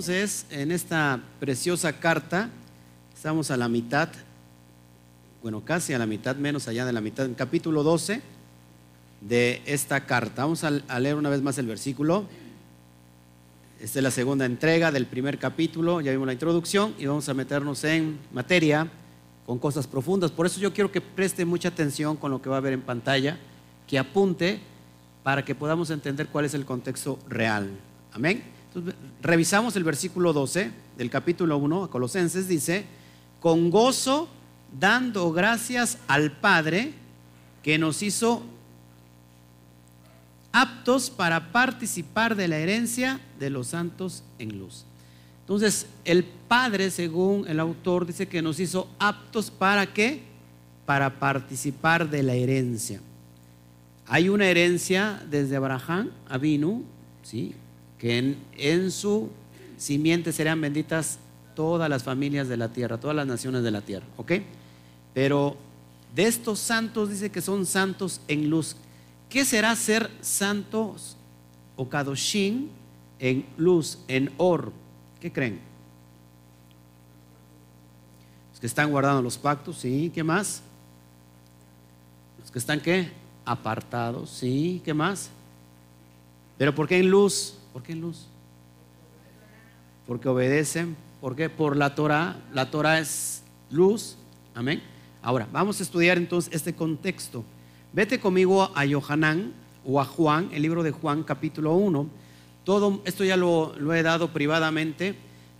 Entonces en esta preciosa carta, estamos a la mitad, bueno, casi a la mitad, menos allá de la mitad, en capítulo 12 de esta carta. Vamos a, leer una vez más el versículo. Esta es la segunda entrega del primer capítulo, ya vimos la introducción y vamos a meternos en materia con cosas profundas. Por eso yo quiero que preste mucha atención con lo que va a ver en pantalla, que apunte para que podamos entender cuál es el contexto real. Amén. Entonces, revisamos el versículo 12 del capítulo 1 a Colosenses, dice, con gozo dando gracias al Padre que nos hizo aptos para participar de la herencia de los santos en luz. Entonces, el Padre, según el autor, dice que nos hizo aptos para qué? Para participar de la herencia. Hay una herencia desde Abraham a ¿sí? Que en, su simiente serán benditas todas las familias de la tierra, todas las naciones de la tierra. ¿Ok? Pero de estos santos dice que son santos en luz. ¿Qué será ser santos o kadoshin en luz, en or? ¿Qué creen? Los que están guardando los pactos, sí. ¿Qué más? Los que están qué? Apartados, sí. ¿Qué más? Pero ¿por qué en luz? ¿Por qué luz? Porque obedecen. ¿Por qué? Por la Torah. La Torah es luz. Amén. Ahora, vamos a estudiar entonces este contexto. Vete conmigo a Yohanan o a Juan, el libro de Juan capítulo 1. Todo esto ya lo, he dado privadamente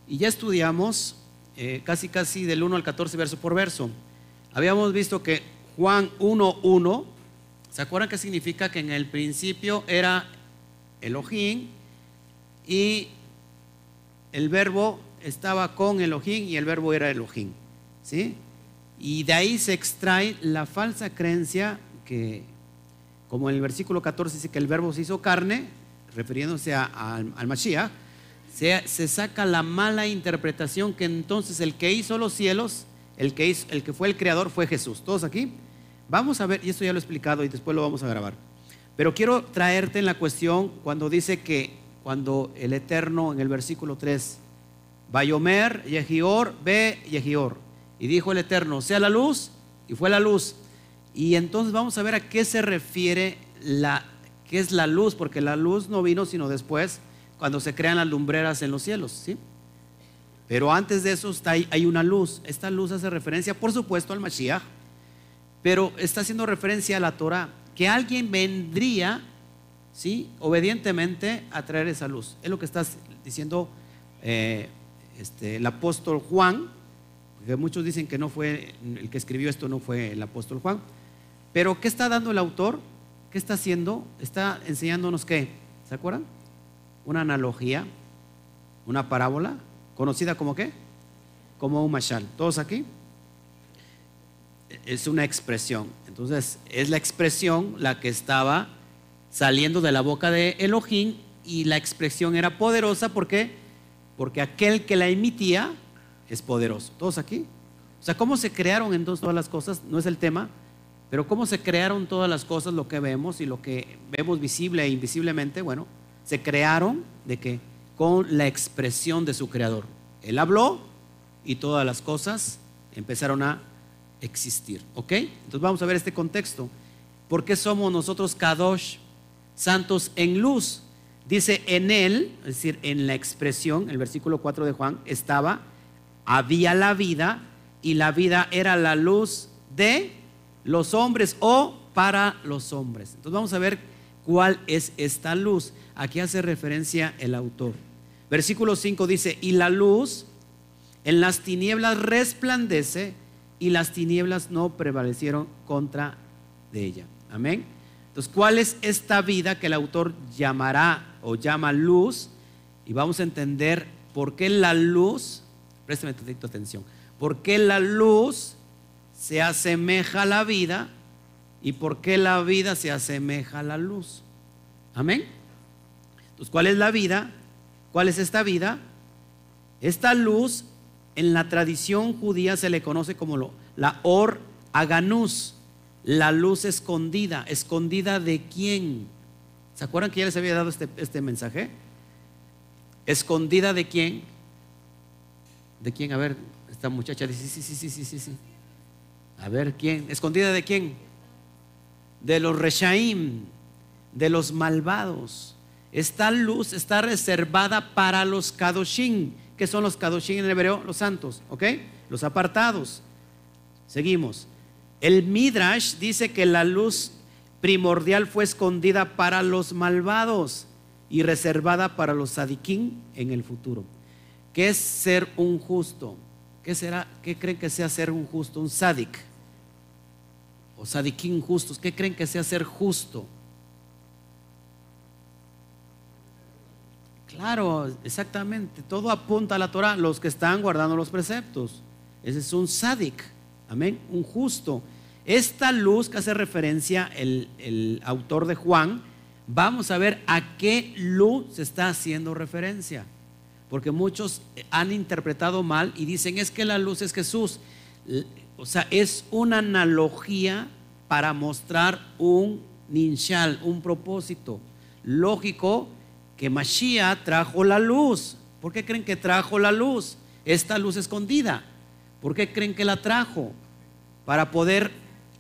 y ya estudiamos eh, casi casi del 1 al 14 verso por verso. Habíamos visto que Juan 1.1, ¿se acuerdan qué significa? Que en el principio era Elohim y el verbo estaba con Elohim y el verbo era Elohim. ¿Sí? Y de ahí se extrae la falsa creencia que, como en el versículo 14 dice que el verbo se hizo carne, refiriéndose al, al Mashiach, se, se, saca la mala interpretación que entonces el que hizo los cielos, el que, hizo, el que fue el creador fue Jesús. ¿Todos aquí? Vamos a ver, y esto ya lo he explicado y después lo vamos a grabar. Pero quiero traerte en la cuestión cuando dice que cuando el Eterno en el versículo 3, Bayomer, Yehior, ve Yehior. Y dijo el Eterno, sea la luz, y fue la luz. Y entonces vamos a ver a qué se refiere la, qué es la luz, porque la luz no vino sino después, cuando se crean las lumbreras en los cielos, ¿sí? Pero antes de eso está, hay una luz. Esta luz hace referencia, por supuesto, al Mashiach, pero está haciendo referencia a la Torah, que alguien vendría, ¿sí? Obedientemente a traer esa luz. Es lo que está diciendo eh, este, el apóstol Juan, porque muchos dicen que no fue, el que escribió esto no fue el apóstol Juan. Pero ¿qué está dando el autor? ¿Qué está haciendo? Está enseñándonos qué? ¿Se acuerdan? Una analogía, una parábola, conocida como qué? Como un mashal. ¿Todos aquí? Es una expresión. Entonces, es la expresión la que estaba saliendo de la boca de Elohim y la expresión era poderosa. ¿Por qué? Porque aquel que la emitía es poderoso. ¿Todos aquí? O sea, ¿cómo se crearon entonces todas las cosas? No es el tema, pero cómo se crearon todas las cosas, lo que vemos y lo que vemos visible e invisiblemente, bueno, se crearon de que con la expresión de su creador. Él habló y todas las cosas empezaron a existir. ¿Ok? Entonces vamos a ver este contexto. ¿Por qué somos nosotros Kadosh, santos en luz? Dice en él, es decir, en la expresión, el versículo 4 de Juan, estaba, había la vida y la vida era la luz de los hombres o para los hombres. Entonces vamos a ver cuál es esta luz. Aquí hace referencia el autor. Versículo 5 dice, y la luz en las tinieblas resplandece y las tinieblas no prevalecieron contra de ella. Amén. Entonces, ¿cuál es esta vida que el autor llamará o llama luz? Y vamos a entender por qué la luz, préstame atención, por qué la luz se asemeja a la vida y por qué la vida se asemeja a la luz. Amén. Entonces, ¿cuál es la vida? ¿Cuál es esta vida? Esta luz en la tradición judía se le conoce como lo, la or aganus, la luz escondida. ¿Escondida de quién? ¿Se acuerdan que ya les había dado este, este mensaje? ¿Escondida de quién? ¿De quién? A ver, esta muchacha dice, sí, sí, sí, sí, sí, sí. A ver, ¿quién? ¿Escondida de quién? De los Reshaim, de los malvados. Esta luz está reservada para los Kadoshim. ¿Qué son los Kadoshim en hebreo? Los santos, ¿ok? Los apartados. Seguimos. El Midrash dice que la luz primordial fue escondida para los malvados y reservada para los sadiquín en el futuro. ¿Qué es ser un justo? ¿Qué será? ¿Qué creen que sea ser un justo? Un sadik. O sadiquín justos. ¿Qué creen que sea ser justo? Claro, exactamente. Todo apunta a la Torah. Los que están guardando los preceptos. Ese es un sadik. Amén. Un justo. Esta luz que hace referencia el, el autor de Juan, vamos a ver a qué luz se está haciendo referencia porque muchos han interpretado mal y dicen es que la luz es Jesús. O sea, es una analogía para mostrar un ninshal, un propósito. Lógico que Mashiach trajo la luz. ¿Por qué creen que trajo la luz? Esta luz escondida. ¿Por qué creen que la trajo? Para poder,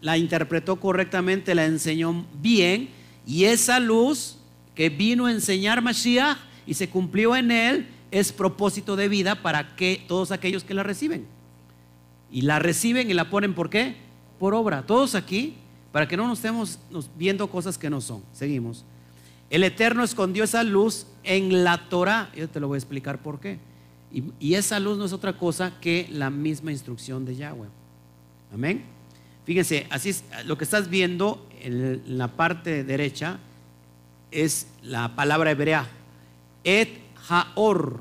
la interpretó correctamente, la enseñó bien. Y esa luz que vino a enseñar Mashiach y se cumplió en él, es propósito de vida para que todos aquellos que la reciben. Y la reciben y la ponen por qué? Por obra. Todos aquí, para que no nos estemos viendo cosas que no son. Seguimos. El Eterno escondió esa luz en la Torah. Yo te lo voy a explicar por qué. Y, esa luz no es otra cosa que la misma instrucción de Yahweh. Amén. Fíjense, así es, lo que estás viendo en la parte derecha es la palabra hebrea. Et Haor,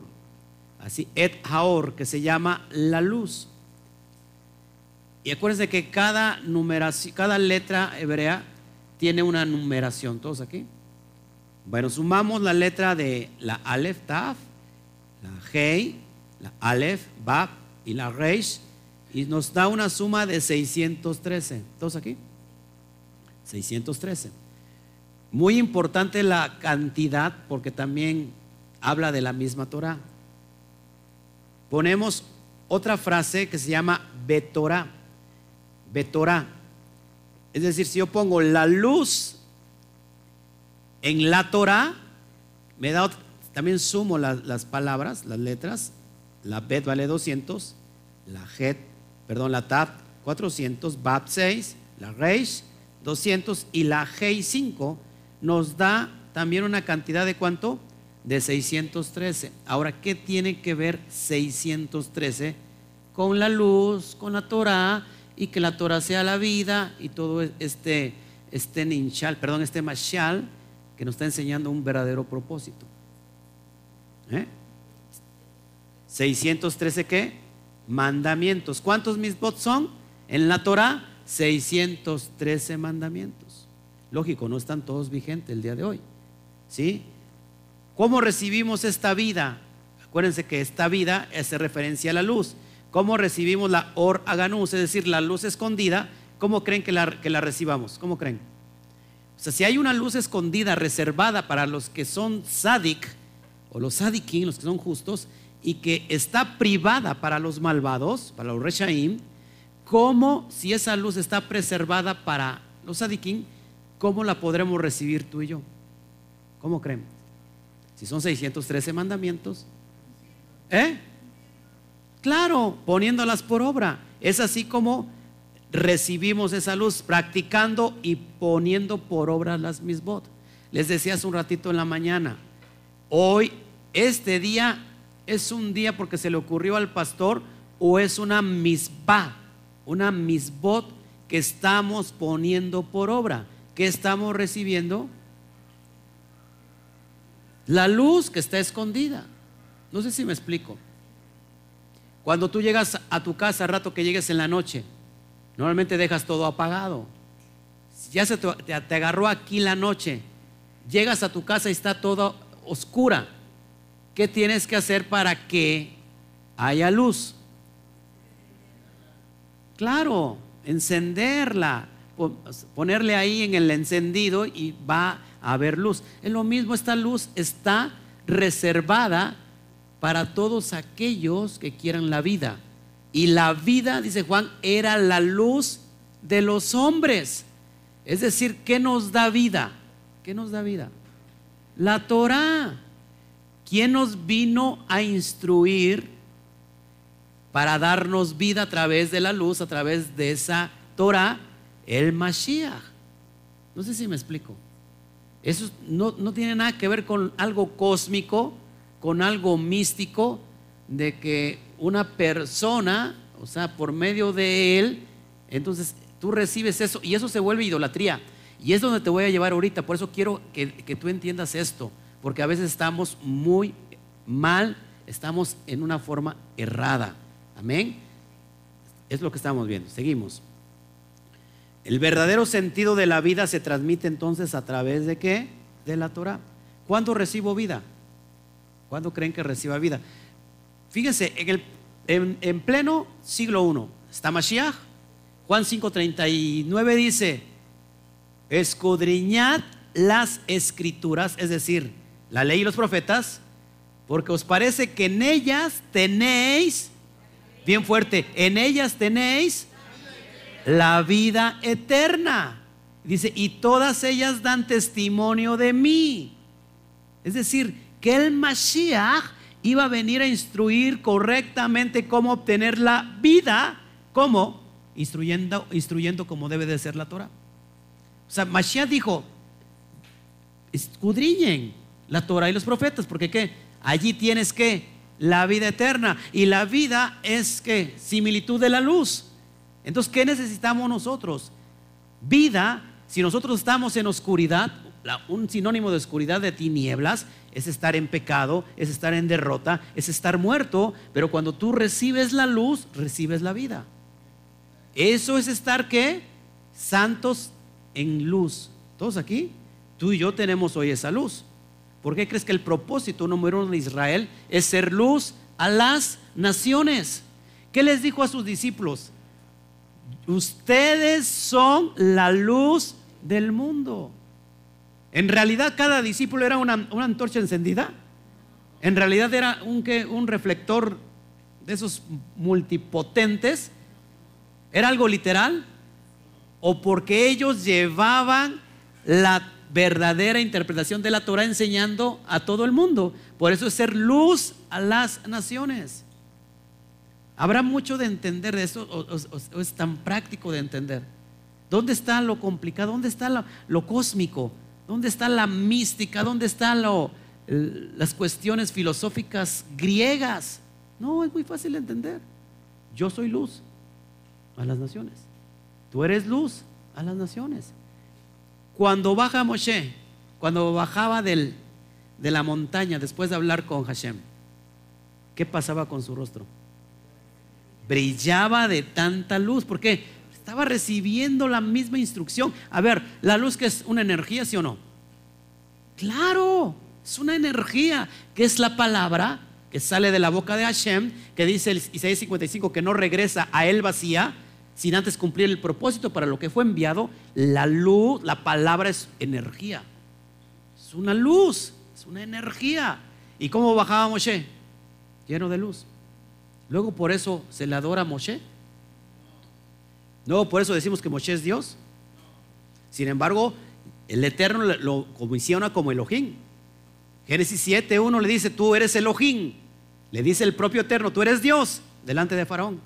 así, Et Haor, que se llama la luz. Y acuérdense que cada numeración, cada letra hebrea tiene una numeración. ¿Todos aquí? Bueno, sumamos la letra de la Aleph, Taf, la Hei, la Aleph, Bab y la Reish y nos da una suma de 613. ¿Todos aquí? 613. Muy importante la cantidad porque también habla de la misma Torah. Ponemos otra frase que se llama Betorah. Betorah. Es decir, si yo pongo la luz en la Torah, me da también sumo las palabras, las letras. La Bet vale 200, la Het, perdón, la Tat 400, Bab 6, la Reish 200 y la Hei 5 nos da también una cantidad de cuánto? de 613. Ahora, ¿qué tiene que ver 613 con la luz, con la Torah y que la Torah sea la vida y todo este, este ninchal, perdón, este mashal que nos está enseñando un verdadero propósito? ¿Eh? 613 qué? Mandamientos. ¿Cuántos misbot son? En la Torah, 613 mandamientos. Lógico, no están todos vigentes el día de hoy. ¿Sí? ¿Cómo recibimos esta vida? Acuérdense que esta vida hace referencia a la luz. ¿Cómo recibimos la or aganus, es decir, la luz escondida? ¿Cómo creen que la, que la recibamos? ¿Cómo creen? O sea, si hay una luz escondida reservada para los que son sadik, o los sadikim, los que son justos, y que está privada para los malvados, para los reshaim, ¿cómo, si esa luz está preservada para los sadikim, cómo la podremos recibir tú y yo? ¿Cómo creen? Si son 613 mandamientos. ¿Eh? Claro, poniéndolas por obra. Es así como recibimos esa luz, practicando y poniendo por obra las misbot. Les decía hace un ratito en la mañana, hoy, este día, es un día porque se le ocurrió al pastor o es una misbah, una misbot que estamos poniendo por obra. ¿Qué estamos recibiendo? La luz que está escondida. No sé si me explico. Cuando tú llegas a tu casa, rato que llegues en la noche, normalmente dejas todo apagado. Ya se te, agarró aquí la noche, llegas a tu casa y está todo oscura. ¿Qué tienes que hacer para que haya luz? Claro, encenderla, ponerle ahí en el encendido y va a haber luz. Es lo mismo, esta luz está reservada para todos aquellos que quieran la vida. Y la vida, dice Juan, era la luz de los hombres. Es decir, ¿qué nos da vida? ¿Qué nos da vida? La Torah. ¿Quién nos vino a instruir para darnos vida a través de la luz, a través de esa Torah? El Mashiach. No sé si me explico. Eso no, no tiene nada que ver con algo cósmico, con algo místico, de que una persona, o sea, por medio de él, entonces tú recibes eso y eso se vuelve idolatría. Y es donde te voy a llevar ahorita. Por eso quiero que, que tú entiendas esto, porque a veces estamos muy mal, estamos en una forma errada. Amén. Es lo que estamos viendo. Seguimos. El verdadero sentido de la vida se transmite entonces a través de qué? De la Torah. ¿Cuándo recibo vida? ¿Cuándo creen que reciba vida? Fíjense, en, el, en, pleno siglo I está Mashiach. Juan 5:39 dice, escudriñad las escrituras, es decir, la ley y los profetas, porque os parece que en ellas tenéis, bien fuerte, en ellas tenéis la vida eterna. Dice, y todas ellas dan testimonio de mí. Es decir, que el Mashiach iba a venir a instruir correctamente cómo obtener la vida, ¿cómo? Instruyendo, instruyendo como debe de ser la Torah. O sea, Mashiach dijo, escudriñen la Torah y los profetas, porque ¿qué? Allí tienes que la vida eterna y la vida es que similitud de la luz. Entonces, ¿qué necesitamos nosotros? Vida, si nosotros estamos en oscuridad, un sinónimo de oscuridad de tinieblas es estar en pecado, es estar en derrota, es estar muerto, pero cuando tú recibes la luz, recibes la vida. Eso es estar qué? Santos en luz. ¿Todos aquí? Tú y yo tenemos hoy esa luz. ¿Por qué crees que el propósito número uno de Israel es ser luz a las naciones? ¿Qué les dijo a sus discípulos? Ustedes son la luz del mundo. En realidad cada discípulo era una, antorcha encendida. En realidad era un, un reflector de esos multipotentes. ¿Era algo literal? ¿O porque ellos llevaban la verdadera interpretación de la Torah enseñando a todo el mundo? Por eso es ser luz a las naciones. Habrá mucho de entender de eso, o, es tan práctico de entender. ¿Dónde está lo complicado? ¿Dónde está lo cósmico? ¿Dónde está la mística? ¿Dónde están las cuestiones filosóficas griegas? No, es muy fácil de entender. Yo soy luz a las naciones. Tú eres luz a las naciones. Cuando baja Moshe, cuando bajaba del, de la montaña después de hablar con Hashem, ¿qué pasaba con su rostro? Brillaba de tanta luz. ¿Por qué? Estaba recibiendo la misma instrucción. A ver, la luz que es una energía, ¿sí o no? Claro, es una energía que es la palabra que sale de la boca de Hashem, que dice el Isaías 55 que no regresa a él vacía sin antes cumplir el propósito para lo que fue enviado. La luz, la palabra es energía. Es una luz, es una energía. ¿Y cómo bajaba Moshe? Lleno de luz. Luego por eso se le adora a Moshe. No, por eso decimos que Moshe es Dios. Sin embargo, el Eterno lo comisiona como Elohim. Génesis 7, 1 le dice, tú eres Elohim. Le dice el propio Eterno, tú eres Dios delante de Faraón.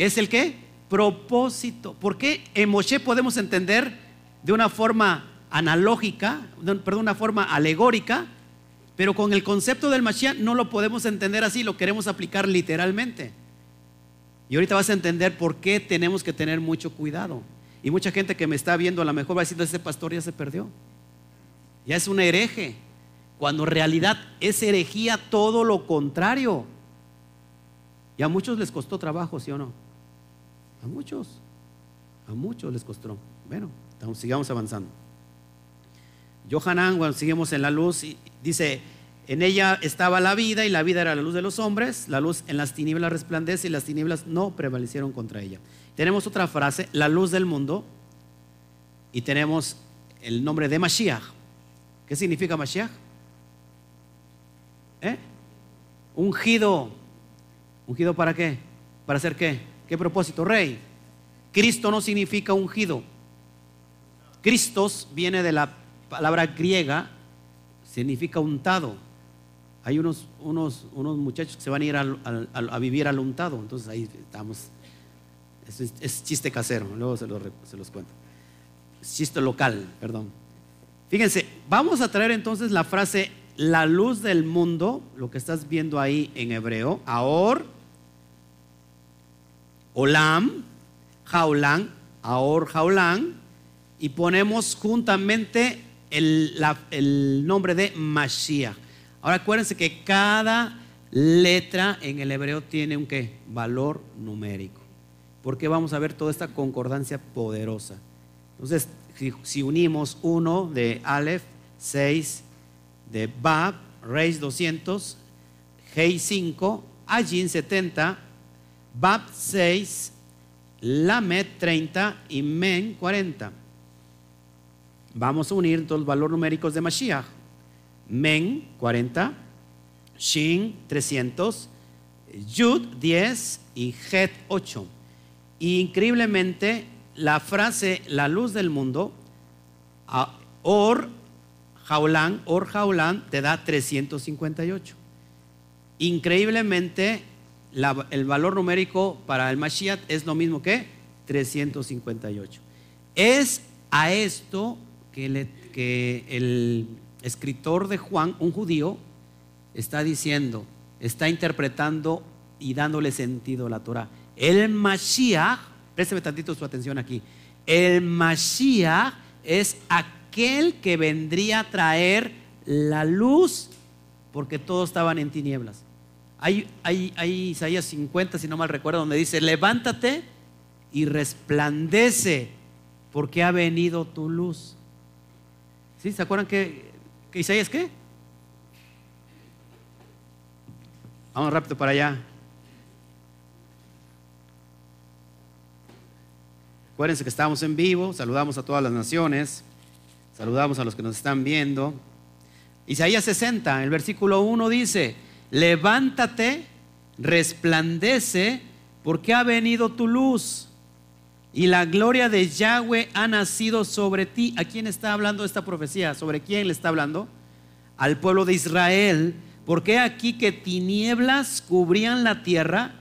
¿Qué es el qué? Propósito. ¿Por qué en Moshe podemos entender de una forma analógica, perdón, una forma alegórica, pero con el concepto del Mashiach no lo podemos entender así, lo queremos aplicar literalmente. Y ahorita vas a entender por qué tenemos que tener mucho cuidado. Y mucha gente que me está viendo a lo mejor va diciendo, ese pastor ya se perdió. Ya es un hereje. Cuando en realidad es herejía todo lo contrario. Y a muchos les costó trabajo, ¿sí o no? A muchos. A muchos les costó. Bueno, sigamos avanzando. Johanan, bueno, seguimos en la luz, dice, en ella estaba la vida y la vida era la luz de los hombres. La luz en las tinieblas resplandece y las tinieblas no prevalecieron contra ella. Tenemos otra frase, la luz del mundo. Y tenemos el nombre de Mashiach. ¿Qué significa Mashiach? ¿Eh? Ungido. ¿Ungido para qué? ¿Para hacer qué? ¿Qué propósito? Rey. Cristo no significa ungido. Cristos viene de la palabra griega, significa untado. Hay unos, unos, unos muchachos que se van a ir a vivir al untado, entonces ahí estamos. Es, chiste casero, luego se los, se los cuento. Es chiste local, perdón. Fíjense, vamos a traer entonces la frase la luz del mundo, lo que estás viendo ahí en hebreo, Ahor, Olam, Jaulan, Ahor, Jaulan, y ponemos juntamente el, nombre de Mashiach. Ahora acuérdense que cada letra en el hebreo tiene un qué? Valor numérico. Porque vamos a ver toda esta concordancia poderosa. Entonces, si, unimos uno de Aleph, 6 de Bab, Reis 200, Hei 5, Ajin 70, Bab 6, Lamed 30 y Men 40. Vamos a unir todos los valores numéricos de Mashiach. Men 40, Shin 300, Yud 10 y Het 8. increíblemente, la frase la luz del mundo, Or Jaulán, Or Jaulán te da 358. Increíblemente, el valor numérico para el Mashiach es lo mismo que 358. Es a esto que, que el escritor de Juan, un judío, está diciendo, está interpretando y dándole sentido a la Torah. El Mashiach, présteme tantito su atención aquí, el Mashiach es aquel que vendría a traer la luz porque todos estaban en tinieblas. Hay, hay, hay Isaías 50, si no mal recuerdo, donde dice, levántate y resplandece porque ha venido tu luz. ¿Sí? ¿Se acuerdan que, que Isaías qué? Vamos rápido para allá. Acuérdense que estamos en vivo, saludamos a todas las naciones, saludamos a los que nos están viendo. Isaías 60, el versículo 1 dice, levántate, resplandece, porque ha venido tu luz y la gloria de Yahweh ha nacido sobre ti. ¿A quién está hablando esta profecía? ¿Sobre quién le está hablando? Al pueblo de Israel porque aquí que tinieblas cubrían la tierra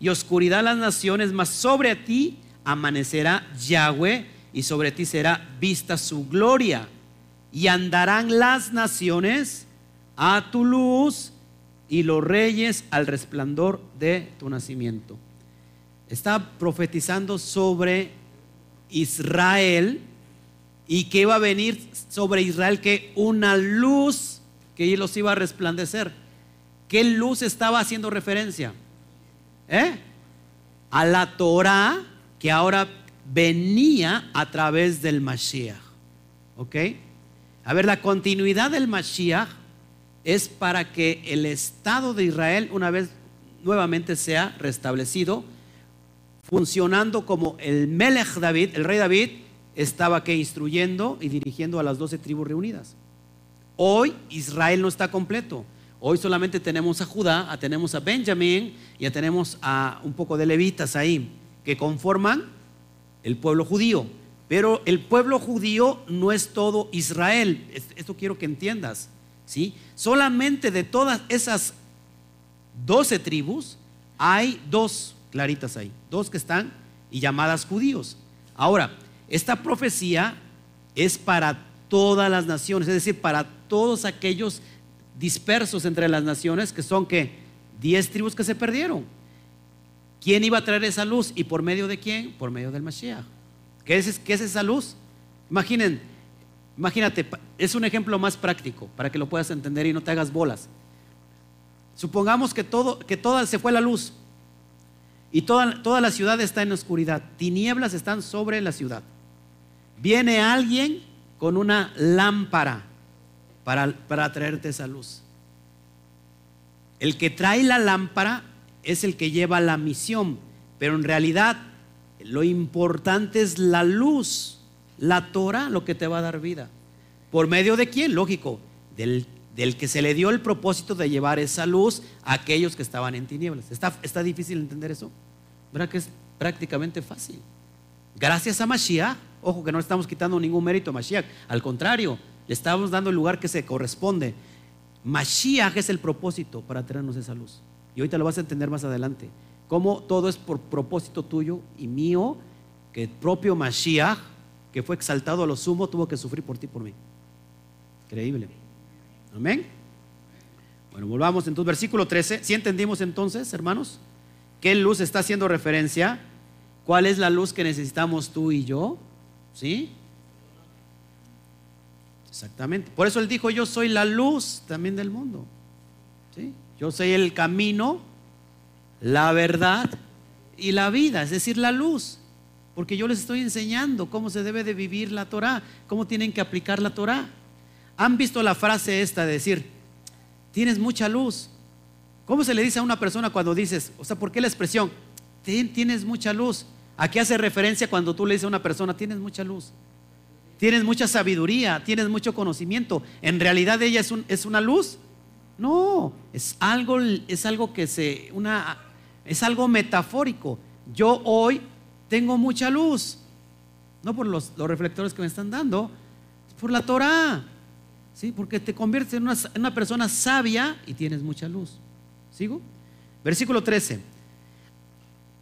y oscuridad las naciones, mas sobre ti amanecerá Yahweh y sobre ti será vista su gloria. Y andarán las naciones a tu luz y los reyes al resplandor de tu nacimiento. Está profetizando sobre Israel y que iba a venir sobre Israel que una luz que los iba a resplandecer. ¿Qué luz estaba haciendo referencia? ¿Eh? A la Torah que ahora venía a través del Mashiach. ¿Ok? A ver, la continuidad del Mashiach es para que el Estado de Israel una vez nuevamente sea restablecido, funcionando como el Melech David, el rey David, estaba que instruyendo y dirigiendo a las doce tribus reunidas. Hoy Israel no está completo. Hoy solamente tenemos a Judá, tenemos a Benjamín y tenemos a un poco de levitas ahí que conforman el pueblo judío. Pero el pueblo judío no es todo Israel. Esto quiero que entiendas. ¿Sí? Solamente de todas esas doce tribus hay dos claritas ahí, dos que están y llamadas judíos. Ahora, esta profecía es para todas las naciones, es decir, para todos aquellos dispersos entre las naciones, que son que diez tribus que se perdieron. ¿Quién iba a traer esa luz? ¿Y por medio de quién? Por medio del Mashiach. ¿Qué es, qué es esa luz? Imaginen, imagínate, es un ejemplo más práctico para que lo puedas entender y no te hagas bolas. Supongamos que todo, que toda se fue la luz y toda, toda la ciudad está en oscuridad. Tinieblas están sobre la ciudad. Viene alguien con una lámpara para, para traerte esa luz. El que trae la lámpara es el que lleva la misión, pero en realidad lo importante es la luz, la Torah, lo que te va a dar vida. ¿Por medio de quién? Lógico, del, que se le dio el propósito de llevar esa luz a aquellos que estaban en tinieblas. ¿Está, está difícil entender eso? ¿Verdad que es prácticamente fácil? Gracias a Mashiach, ojo que no estamos quitando ningún mérito a Mashiach, al contrario, le estamos dando el lugar que se corresponde. Mashiach es el propósito para traernos esa luz. Y ahorita lo vas a entender más adelante. Cómo todo es por propósito tuyo y mío, que el propio Mashiach, que fue exaltado a lo sumo, tuvo que sufrir por ti por mí. Increíble. Amén. Bueno, volvamos entonces, versículo 13. Si entendimos entonces, hermanos? ¿Qué luz está haciendo referencia? ¿Cuál es la luz que necesitamos tú y yo? ¿Sí? Exactamente. Por eso él dijo, yo soy la luz también del mundo. ¿Sí? Yo soy el camino, la verdad y la vida, es decir, la luz. Porque yo les estoy enseñando cómo se debe de vivir la Torah, cómo tienen que aplicar la Torah. ¿Han visto la frase esta de decir, tienes mucha luz? ¿Cómo se le dice a una persona cuando dices, o sea, ¿por qué la expresión, tienes mucha luz? ¿A qué hace referencia cuando tú le dices a una persona, tienes mucha luz? Tienes mucha sabiduría, tienes mucho conocimiento. ¿En realidad ella es, es una luz? No, es algo, es algo que se, una, es algo metafórico. Yo hoy tengo mucha luz, no por los, reflectores que me están dando, por la Torah, ¿sí? porque te conviertes en una, en una persona sabia y tienes mucha luz. ¿Sigo? Versículo 13.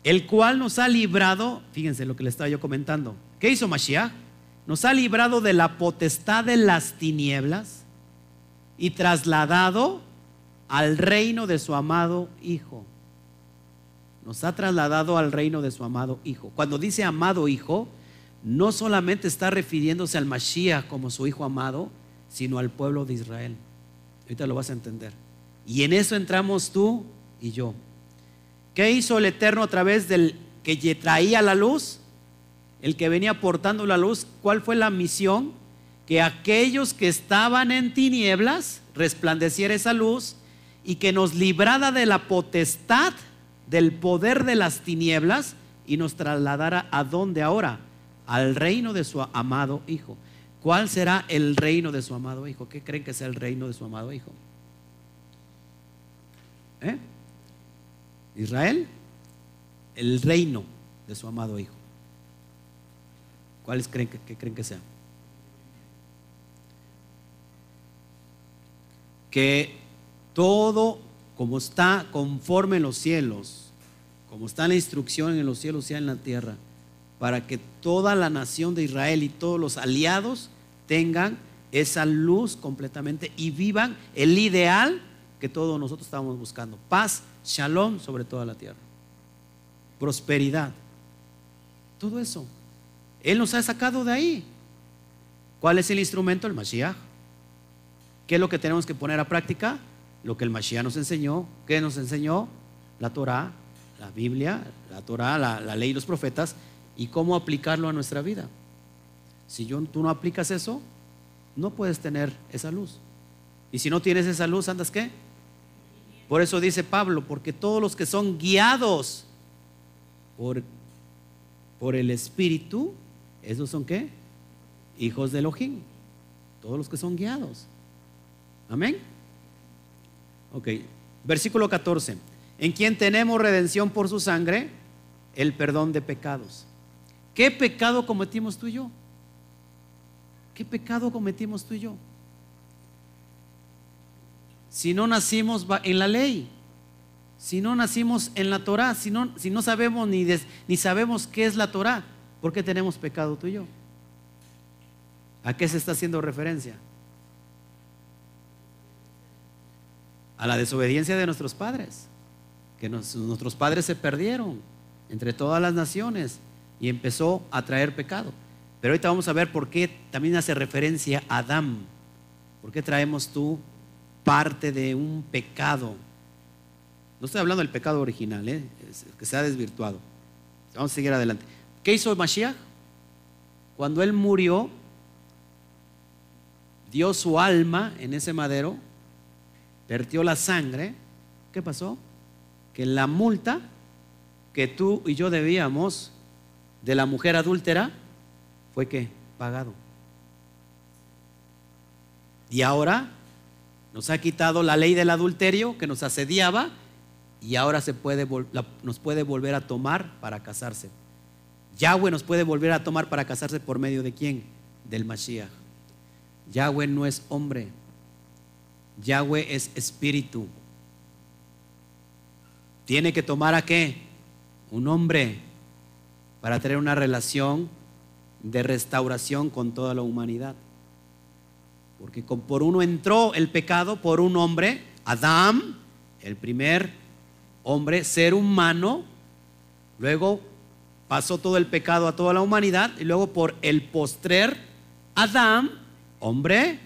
El cual nos ha librado, fíjense lo que le estaba yo comentando. ¿Qué hizo Mashiach? Nos ha librado de la potestad de las tinieblas y trasladado al reino de su amado Hijo. Nos ha trasladado al reino de su amado Hijo. Cuando dice amado Hijo, no solamente está refiriéndose al Mashiach como su Hijo amado, sino al pueblo de Israel. Ahorita lo vas a entender. Y en eso entramos tú y yo. ¿Qué hizo el Eterno a través del que traía la luz? El que venía portando la luz. ¿Cuál fue la misión? que aquellos que estaban en tinieblas resplandeciera esa luz y que nos librara de la potestad del poder de las tinieblas y nos trasladara a dónde ahora? Al reino de su amado Hijo. ¿Cuál será el reino de su amado Hijo? ¿Qué creen que sea el reino de su amado Hijo? ¿Eh? Israel, el reino de su amado Hijo. ¿Cuáles creen que, creen que sea? que todo como está conforme en los cielos, como está la instrucción en los cielos, sea en la tierra, para que toda la nación de Israel y todos los aliados tengan esa luz completamente y vivan el ideal que todos nosotros estamos buscando. Paz, shalom sobre toda la tierra. Prosperidad. Todo eso. Él nos ha sacado de ahí. ¿Cuál es el instrumento? El Mashiach. ¿Qué es lo que tenemos que poner a práctica? Lo que el Mashiach nos enseñó. ¿Qué nos enseñó? La Torah, la Biblia, la Torah, la, ley y los profetas y cómo aplicarlo a nuestra vida. Si yo, tú no aplicas eso, no puedes tener esa luz. Y si no tienes esa luz, ¿andas qué? Por eso dice Pablo, porque todos los que son guiados por, por el Espíritu, ¿esos son qué? Hijos de Elohim. Todos los que son guiados. Amén. Ok, versículo 14. En quien tenemos redención por su sangre, el perdón de pecados. ¿Qué pecado cometimos tú y yo? ¿Qué pecado cometimos tú y yo? Si no nacimos en la ley, si no nacimos en la Torah, si no, si no sabemos ni, ni sabemos qué es la Torah, ¿por qué tenemos pecado tú y yo? ¿A qué se está haciendo referencia? A la desobediencia de nuestros padres, que nuestros padres se perdieron entre todas las naciones y empezó a traer pecado. Pero ahorita vamos a ver por qué también hace referencia a Adán. ¿Por qué traemos tú parte de un pecado? No estoy hablando del pecado original, ¿eh? que se ha desvirtuado. Vamos a seguir adelante. ¿Qué hizo Mashiach? Cuando él murió, dio su alma en ese madero vertió la sangre, ¿qué pasó? Que la multa que tú y yo debíamos de la mujer adúltera fue que pagado. Y ahora Nos ha quitado la ley del adulterio que nos asediaba y ahora se puede, nos puede volver a tomar para casarse. Yahweh nos puede volver a tomar para casarse por medio de quién? Del Mashiach. Yahweh no es hombre. Yahweh es espíritu. Tiene que tomar a qué? Un hombre para tener una relación de restauración con toda la humanidad. Porque por uno entró el pecado, por un hombre, Adán, el primer hombre, ser humano, luego pasó todo el pecado a toda la humanidad y luego por el postrer, Adán, hombre,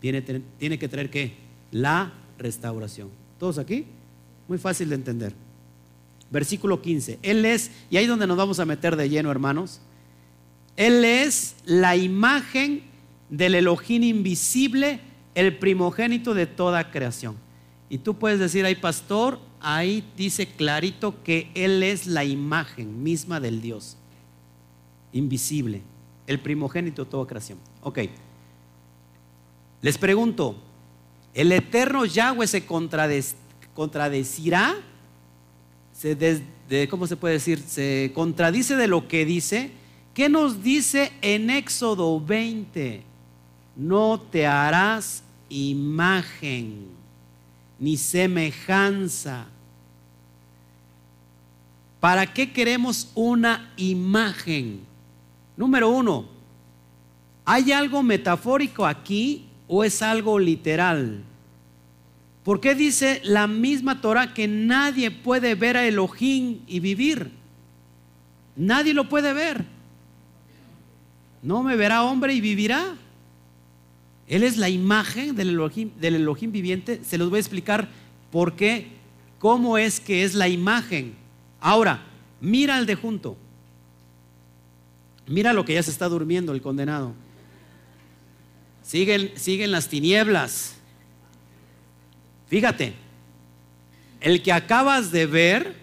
tiene, tiene que traer que la restauración. ¿Todos aquí? Muy fácil de entender. Versículo 15. Él es, y ahí donde nos vamos a meter de lleno, hermanos. Él es la imagen del Elohim invisible, el primogénito de toda creación. Y tú puedes decir ahí, pastor, ahí dice clarito que Él es la imagen misma del Dios, invisible, el primogénito de toda creación. Ok. Les pregunto, ¿el eterno Yahweh se contradecirá? Se ¿Cómo se puede decir? ¿Se contradice de lo que dice? ¿Qué nos dice en Éxodo 20? No te harás imagen ni semejanza. ¿Para qué queremos una imagen? Número uno, ¿hay algo metafórico aquí o es algo literal? ¿Por qué dice la misma Torah que nadie puede ver a Elohim y vivir? Nadie lo puede ver. No me verá hombre y vivirá. Él es la imagen del Elohim, del Elohim viviente. Se los voy a explicar por qué, cómo es que es la imagen. Ahora, mira al de junto. Mira lo que ya se está durmiendo el condenado. Siguen, siguen las tinieblas. Fíjate, el que acabas de ver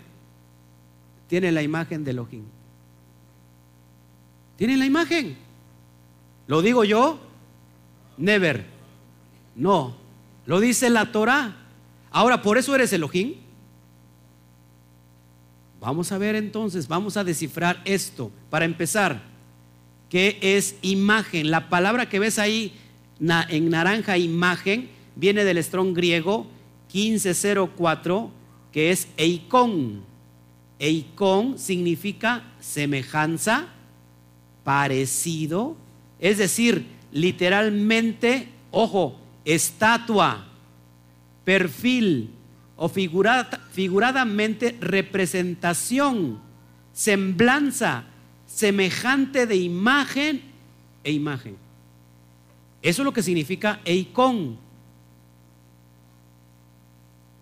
tiene la imagen de Elohim. Tiene la imagen. ¿Lo digo yo? Never. No. Lo dice la Torah. Ahora, ¿por eso eres Elohim? Vamos a ver entonces, vamos a descifrar esto. Para empezar, ¿qué es imagen? La palabra que ves ahí en naranja, imagen, viene del strong griego 1504, que es eikon. Eikon significa semejanza, parecido, es decir, literalmente, ojo, estatua, perfil o figuradamente representación, semblanza, semejante de imagen e imagen. Eso es lo que significa eikon.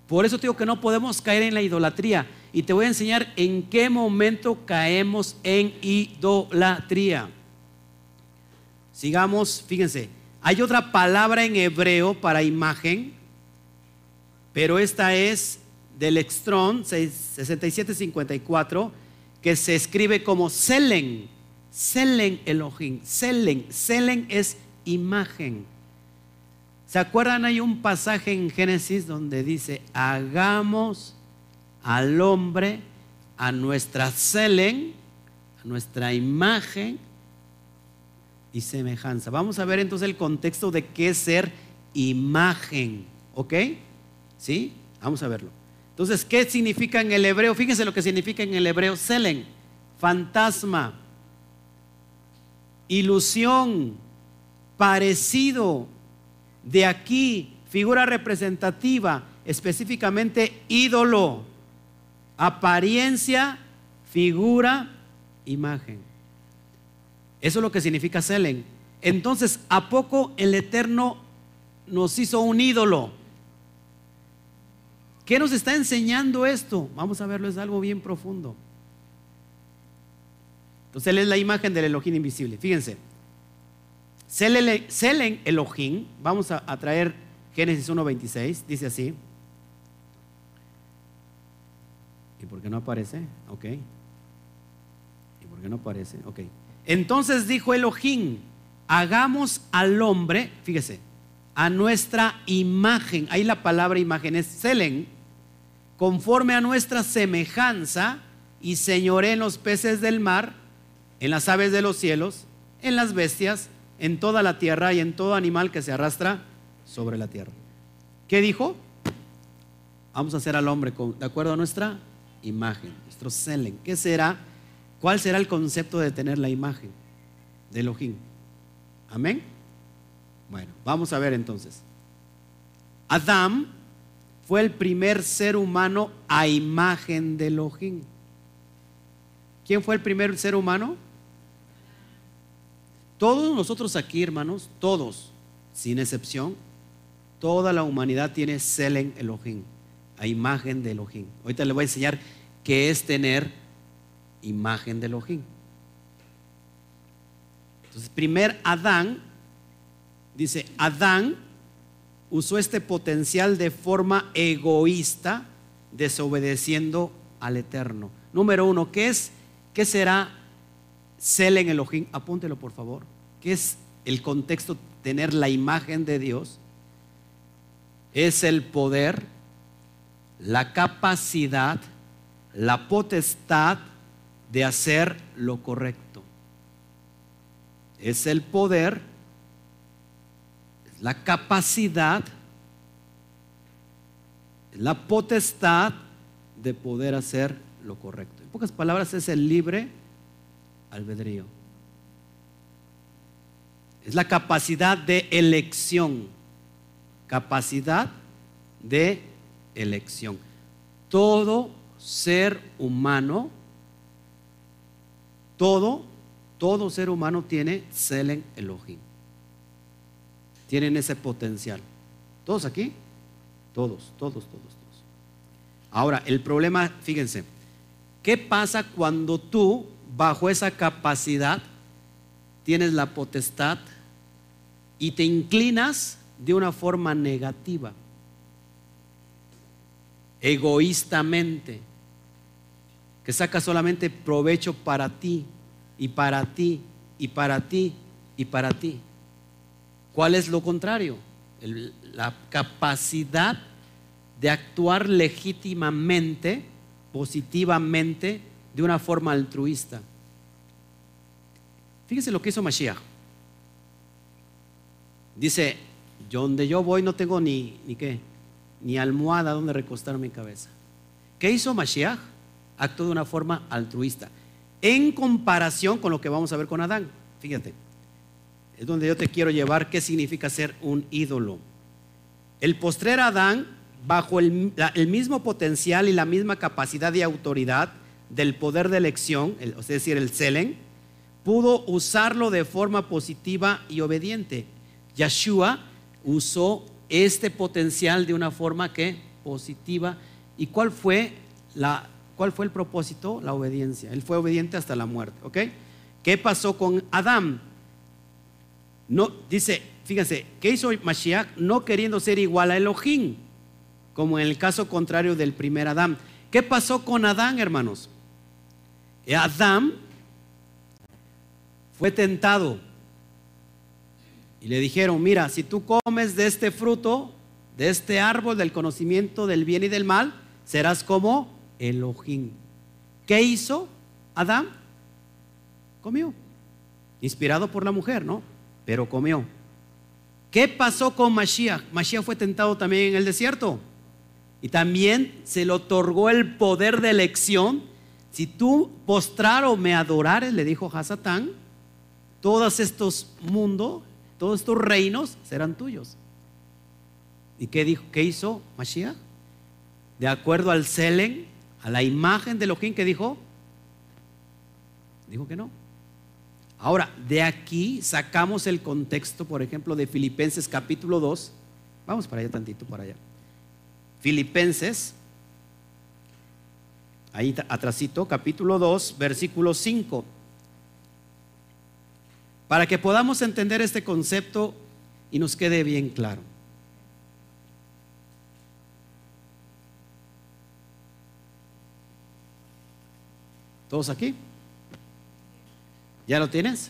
Por eso digo que no podemos caer en la idolatría. Y te voy a enseñar en qué momento caemos en idolatría. Sigamos, fíjense, hay otra palabra en hebreo para imagen, pero esta es del Extron 6754, que se escribe como Selen, Selen Elohim, Selen, Selen es imagen. ¿Se acuerdan? Hay un pasaje en Génesis donde dice, hagamos al hombre a nuestra Selen, a nuestra imagen, y semejanza. Vamos a ver entonces el contexto de qué es ser imagen, ¿ok? ¿Sí? Vamos a verlo. Entonces, ¿qué significa en el hebreo? Fíjense lo que significa en el hebreo selen, fantasma, ilusión, parecido, de aquí, figura representativa, específicamente ídolo, apariencia, figura, imagen. Eso es lo que significa Selen. Entonces, ¿a poco el Eterno nos hizo un ídolo? ¿Qué nos está enseñando esto? Vamos a verlo, es algo bien profundo. Entonces, él es la imagen del Elohim invisible. Fíjense. Selen Elohim, vamos a, traer Génesis 1.26, dice así. ¿Y por qué no aparece? Ok. ¿Y por qué no aparece? Ok. Entonces dijo Elohim, hagamos al hombre, fíjese, a nuestra imagen. Ahí la palabra imagen es selen, conforme a nuestra semejanza y señoré en los peces del mar, en las aves de los cielos, en las bestias, en toda la tierra y en todo animal que se arrastra sobre la tierra. ¿Qué dijo? Vamos a hacer al hombre de acuerdo a nuestra imagen, nuestro selen. ¿Qué será? ¿Cuál será el concepto de tener la imagen de Elohim? Amén. Bueno, vamos a ver entonces. Adán fue el primer ser humano a imagen de Elohim. ¿Quién fue el primer ser humano? Todos nosotros aquí, hermanos, todos, sin excepción, toda la humanidad tiene Selen Elohim, a imagen de Elohim. Ahorita le voy a enseñar qué es tener imagen de Elohim. Entonces, primer Adán, dice, Adán usó este potencial de forma egoísta, desobedeciendo al Eterno. Número uno, ¿qué es? ¿Qué será Selen Elohim? Apúntelo, por favor. ¿Qué es el contexto tener la imagen de Dios? Es el poder, la capacidad, la potestad de hacer lo correcto. Es el poder, la capacidad, la potestad de poder hacer lo correcto. En pocas palabras, es el libre albedrío. Es la capacidad de elección. Capacidad de elección. Todo ser humano, todo, todo ser humano tiene Selen Elohim. Tienen ese potencial. ¿Todos aquí? Todos, todos, todos, todos. Ahora, el problema, fíjense, ¿qué pasa cuando tú, bajo esa capacidad, tienes la potestad y te inclinas de una forma negativa, egoístamente, que saca solamente provecho para ti y para ti y para ti y para ti. ¿Cuál es lo contrario? la capacidad de actuar legítimamente, positivamente, de una forma altruista. Fíjense lo que hizo Mashiach. Dice, yo donde yo voy no tengo ni, ni qué, ni almohada donde recostar mi cabeza. ¿Qué hizo Mashiach? Actuó de una forma altruista. En comparación con lo que vamos a ver con Adán. Fíjate, es donde yo te quiero llevar qué significa ser un ídolo. El postrer Adán, bajo el, el mismo potencial y la misma capacidad de autoridad del poder de elección, es decir, el Selen, pudo usarlo de forma positiva y obediente. Yeshua usó este potencial de una forma que positiva. ¿Y cuál fue, la, cuál fue el propósito? La obediencia. Él fue obediente hasta la muerte. ¿Qué pasó con Adán? No, dice, fíjense, ¿qué hizo Mashiach? No queriendo ser igual a Elohim, como en el caso contrario del primer Adán. ¿Qué pasó con Adán, hermanos? Adán fue tentado y le dijeron, mira, si tú comes de este fruto, de este árbol del conocimiento del bien y del mal, serás como Elohim. ¿Qué hizo Adán? Comió. Inspirado por la mujer, ¿no? Pero comió. ¿Qué pasó con Mashiach? Mashiach fue tentado también en el desierto. Y también se le otorgó el poder de elección. Si tú postrar o me adorares, le dijo Hasatán, todos estos mundos todos estos reinos serán tuyos. ¿Y qué, dijo, qué hizo Mashiach? De acuerdo al Selen, a la imagen de Elohim que dijo, dijo que no. Ahora, de aquí sacamos el contexto, por ejemplo, de Filipenses capítulo 2. Vamos para allá tantito, para allá. Filipenses, ahí atrásito, capítulo 2, versículo 5 para que podamos entender este concepto y nos quede bien claro. ¿Todos aquí? ¿Ya lo tienes?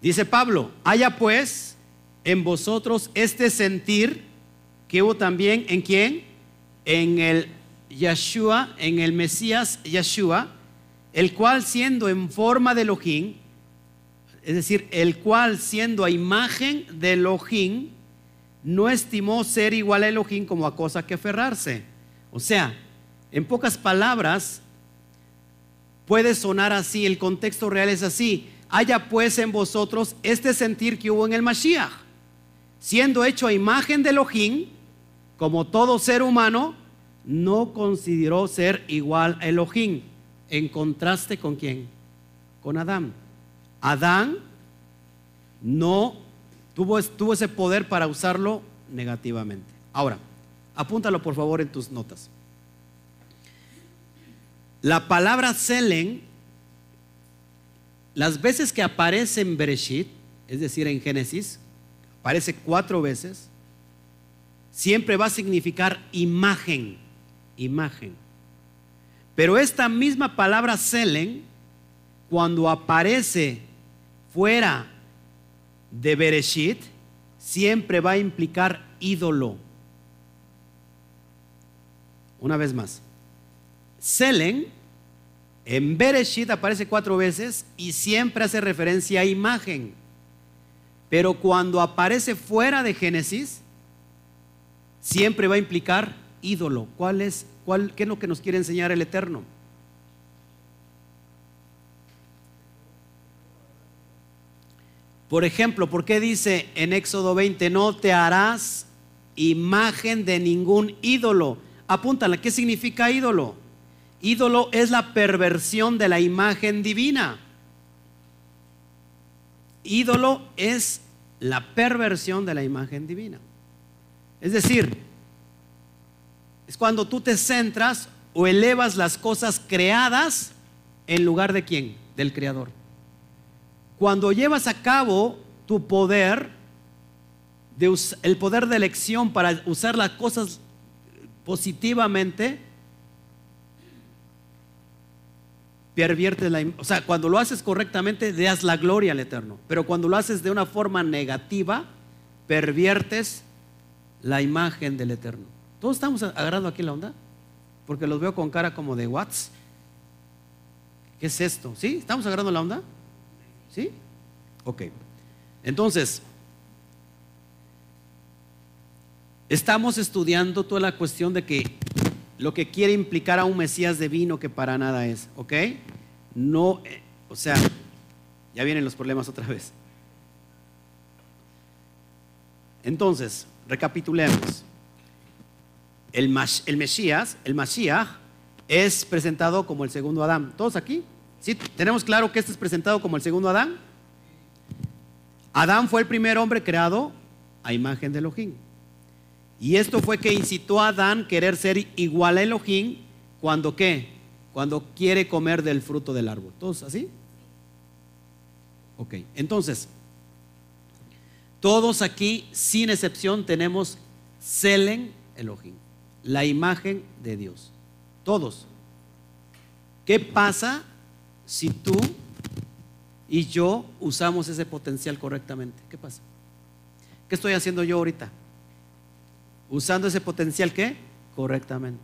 Dice Pablo, haya pues en vosotros este sentir que hubo también en quién? En el Yeshua, en el Mesías Yeshua, el cual siendo en forma de Elohim, es decir, el cual siendo a imagen de Elohim, no estimó ser igual a Elohim como a cosa que aferrarse. O sea, en pocas palabras, puede sonar así, el contexto real es así. Haya pues en vosotros este sentir que hubo en el Mashiach, siendo hecho a imagen de Elohim, como todo ser humano, no consideró ser igual a Elohim, en contraste con quién? Con Adán. Adán no tuvo, ese poder para usarlo negativamente. Ahora, apúntalo por favor en tus notas. La palabra Selen, las veces que aparece en Bereshit, es decir, en Génesis, aparece cuatro veces, siempre va a significar imagen, imagen. Pero esta misma palabra Selen, cuando aparece fuera de Bereshit, siempre va a implicar ídolo. Una vez más. Selen en Bereshit aparece cuatro veces y siempre hace referencia a imagen. Pero cuando aparece fuera de Génesis, siempre va a implicar ídolo. ¿Cuál es, cuál, ¿Qué es lo que nos quiere enseñar el Eterno? Por ejemplo, ¿por qué dice en Éxodo 20, no te harás imagen de ningún ídolo? Apúntala, ¿qué significa ídolo? Ídolo es la perversión de la imagen divina. Ídolo es la perversión de la imagen divina. Es decir, es cuando tú te centras o elevas las cosas creadas en lugar de quién? Del Creador. Cuando llevas a cabo tu poder, el poder de elección para usar las cosas positivamente, perviertes la, o sea, cuando lo haces correctamente, das la gloria al Eterno, pero cuando lo haces de una forma negativa, perviertes la imagen del Eterno. ¿Todos estamos agarrando aquí la onda? Porque los veo con cara como de what's. ¿Qué es esto? ¿Sí? ¿Estamos agarrando la onda? ¿Sí? Ok. Entonces, estamos estudiando toda la cuestión de que lo que quiere implicar a un Mesías divino que para nada es, ¿ok? No, eh, o sea, ya vienen los problemas otra vez. Entonces, recapitulemos. El, el Mesías, el Mashiach, es presentado como el segundo Adán. ¿Todos aquí? ¿Tenemos claro que este es presentado como el segundo Adán? Adán fue el primer hombre creado a imagen de Elohim. Y esto fue que incitó a Adán a querer ser igual a Elohim cuando qué? Cuando quiere comer del fruto del árbol. ¿Todos así? Ok, entonces, todos aquí, sin excepción, tenemos Selen Elohim, la imagen de Dios. Todos. ¿Qué pasa si tú y yo usamos ese potencial correctamente? ¿Qué pasa? ¿Qué estoy haciendo yo ahorita? usando ese potencial ¿qué? correctamente,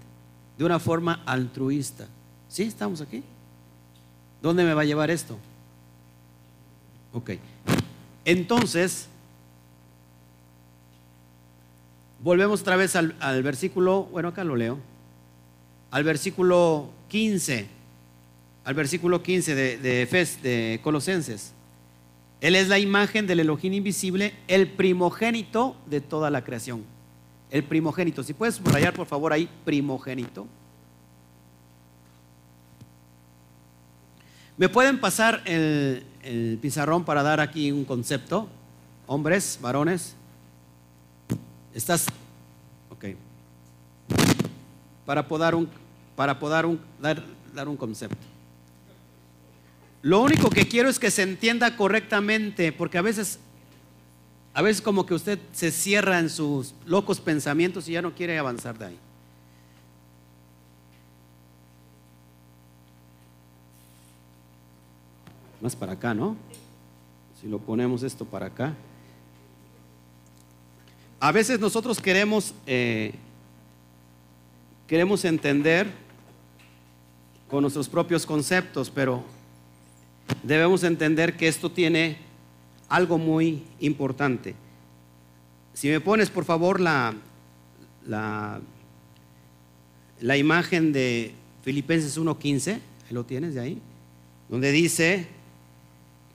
de una forma altruista. ¿Sí? ¿Estamos aquí? ¿Dónde me va a llevar esto? Ok. Entonces, volvemos otra vez al, versículo, bueno, acá lo leo, al versículo 15, al versículo 15 de, de, de Colosenses. Él es la imagen del Elohim invisible, el primogénito de toda la creación el primogénito. Si puedes subrayar por favor ahí, primogénito. ¿Me pueden pasar el, pizarrón para dar aquí un concepto? Hombres, varones. Estás, ok. Para poder, un, para un, dar, dar un concepto. Lo único que quiero es que se entienda correctamente, porque a veces a veces como que usted se cierra en sus locos pensamientos y ya no quiere avanzar de ahí. Más para acá, ¿no? Si lo ponemos esto para acá. a veces nosotros queremos, eh, queremos entender con nuestros propios conceptos, pero debemos entender que esto tiene algo muy importante. Si me pones, por favor, la, la, la imagen de Filipenses 1.15, ahí lo tienes de ahí, donde dice,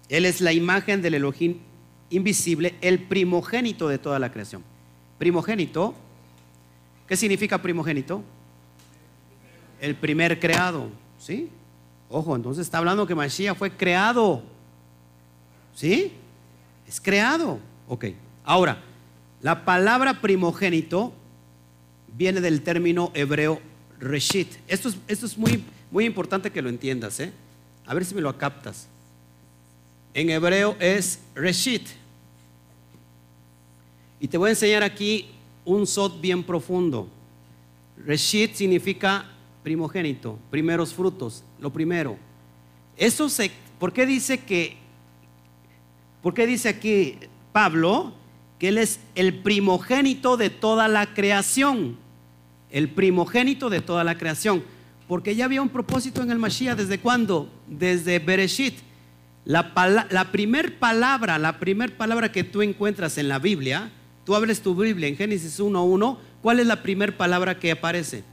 Él es la imagen del Elohim invisible, el primogénito de toda la creación. Primogénito, ¿qué significa primogénito? El primer creado, ¿sí? Ojo, entonces está hablando que Mashiach fue creado, ¿sí? Es creado, ok. Ahora, la palabra primogénito viene del término hebreo reshit. Esto es, esto es muy, muy importante que lo entiendas, ¿eh? A ver si me lo captas. En hebreo es reshit. Y te voy a enseñar aquí un sot bien profundo. Reshit significa primogénito, primeros frutos, lo primero. Eso se, ¿por qué dice que, por qué dice aquí Pablo que él es el primogénito de toda la creación? El primogénito de toda la creación. Porque ya había un propósito en el Mashiach, ¿desde cuándo? Desde Bereshit. La, la primer palabra, la primer palabra que tú encuentras en la Biblia, tú abres tu Biblia en Génesis 1.1, ¿cuál es la primera palabra que aparece?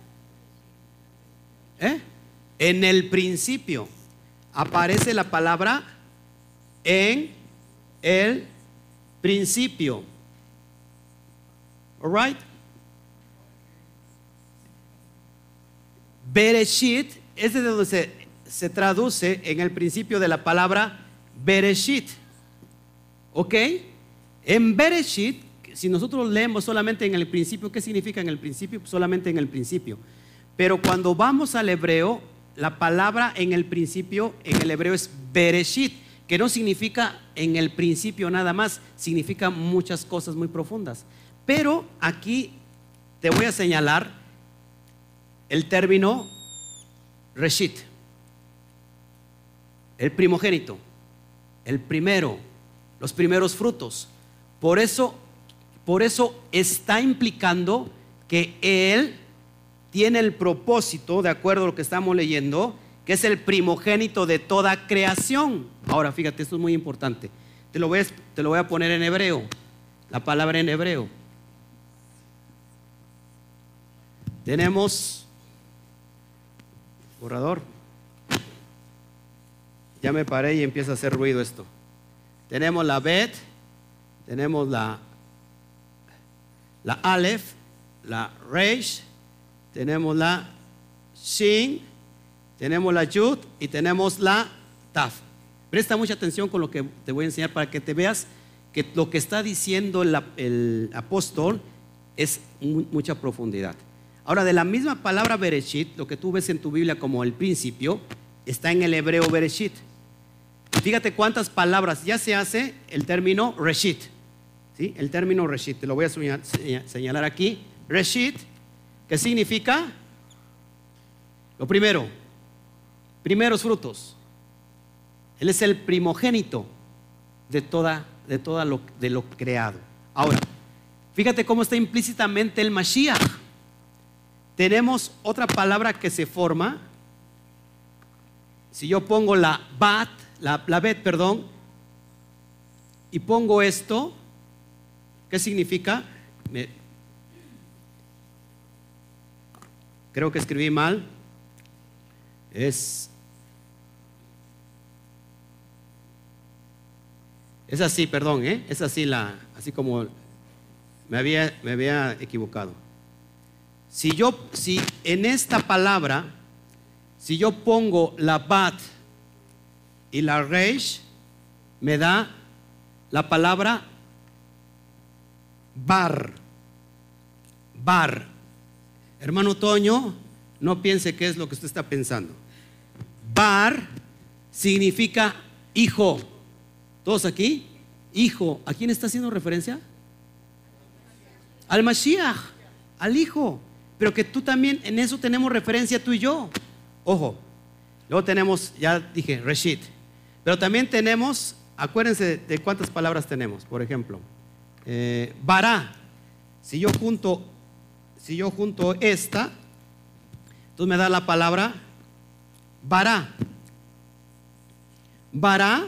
¿Eh? En el principio aparece la palabra en el principio. All right? Bereshit es de donde se, se, traduce en el principio de la palabra Bereshit. ¿Ok? En Bereshit si nosotros leemos solamente en el principio, ¿qué significa en el principio? Solamente en el principio. Pero cuando vamos al hebreo, la palabra en el principio, en el hebreo es Bereshit, que no significa en el principio nada más, significa muchas cosas muy profundas. Pero aquí te voy a señalar el término Reshit, el primogénito, el primero, los primeros frutos. Por eso por eso está implicando que Él tiene el propósito, de acuerdo a lo que estamos leyendo, que es el primogénito de toda creación. Ahora, fíjate, esto es muy importante. Te lo voy a, te lo voy a poner en hebreo, la palabra en hebreo. Tenemos, borrador, ya me paré y empieza a hacer ruido esto. Tenemos la Bet, tenemos la la Aleph, la Reish, tenemos la Shin, tenemos la Yud y tenemos la Taf. Presta mucha atención con lo que te voy a enseñar para que te veas que lo que está diciendo el, apóstol es mucha profundidad. Ahora, de la misma palabra Bereshit, lo que tú ves en tu Biblia como el principio, está en el hebreo Bereshit. Fíjate cuántas palabras ya se hace el término Reshit. El término Reshit, te lo voy a señalar aquí. Reshit, ¿qué significa? Lo primero, primeros frutos. Él es el primogénito de toda, de toda lo, creado. Ahora, fíjate cómo está implícitamente el Mashiach. Tenemos otra palabra que se forma. Si yo pongo la bat, la, la bet, perdón, y pongo esto, ¿Qué significa? Creo que escribí mal. Es, es así, perdón, ¿eh? es así, la, así como me había, me había equivocado. Si yo, si en esta palabra, si yo pongo la bat y la reish, me da la palabra bar. Bar. Hermano Toño, no piense qué es lo que usted está pensando. Bar significa hijo. ¿Todos aquí? Hijo. ¿A quién está haciendo referencia? Al Mashiach, al hijo. Pero que tú también, en eso tenemos referencia tú y yo. Ojo. Luego tenemos, ya dije, Reshit. Pero también tenemos, acuérdense de cuántas palabras tenemos, por ejemplo. Eh, bará. si yo junto, si yo junto esta, entonces me da la palabra vará. Vará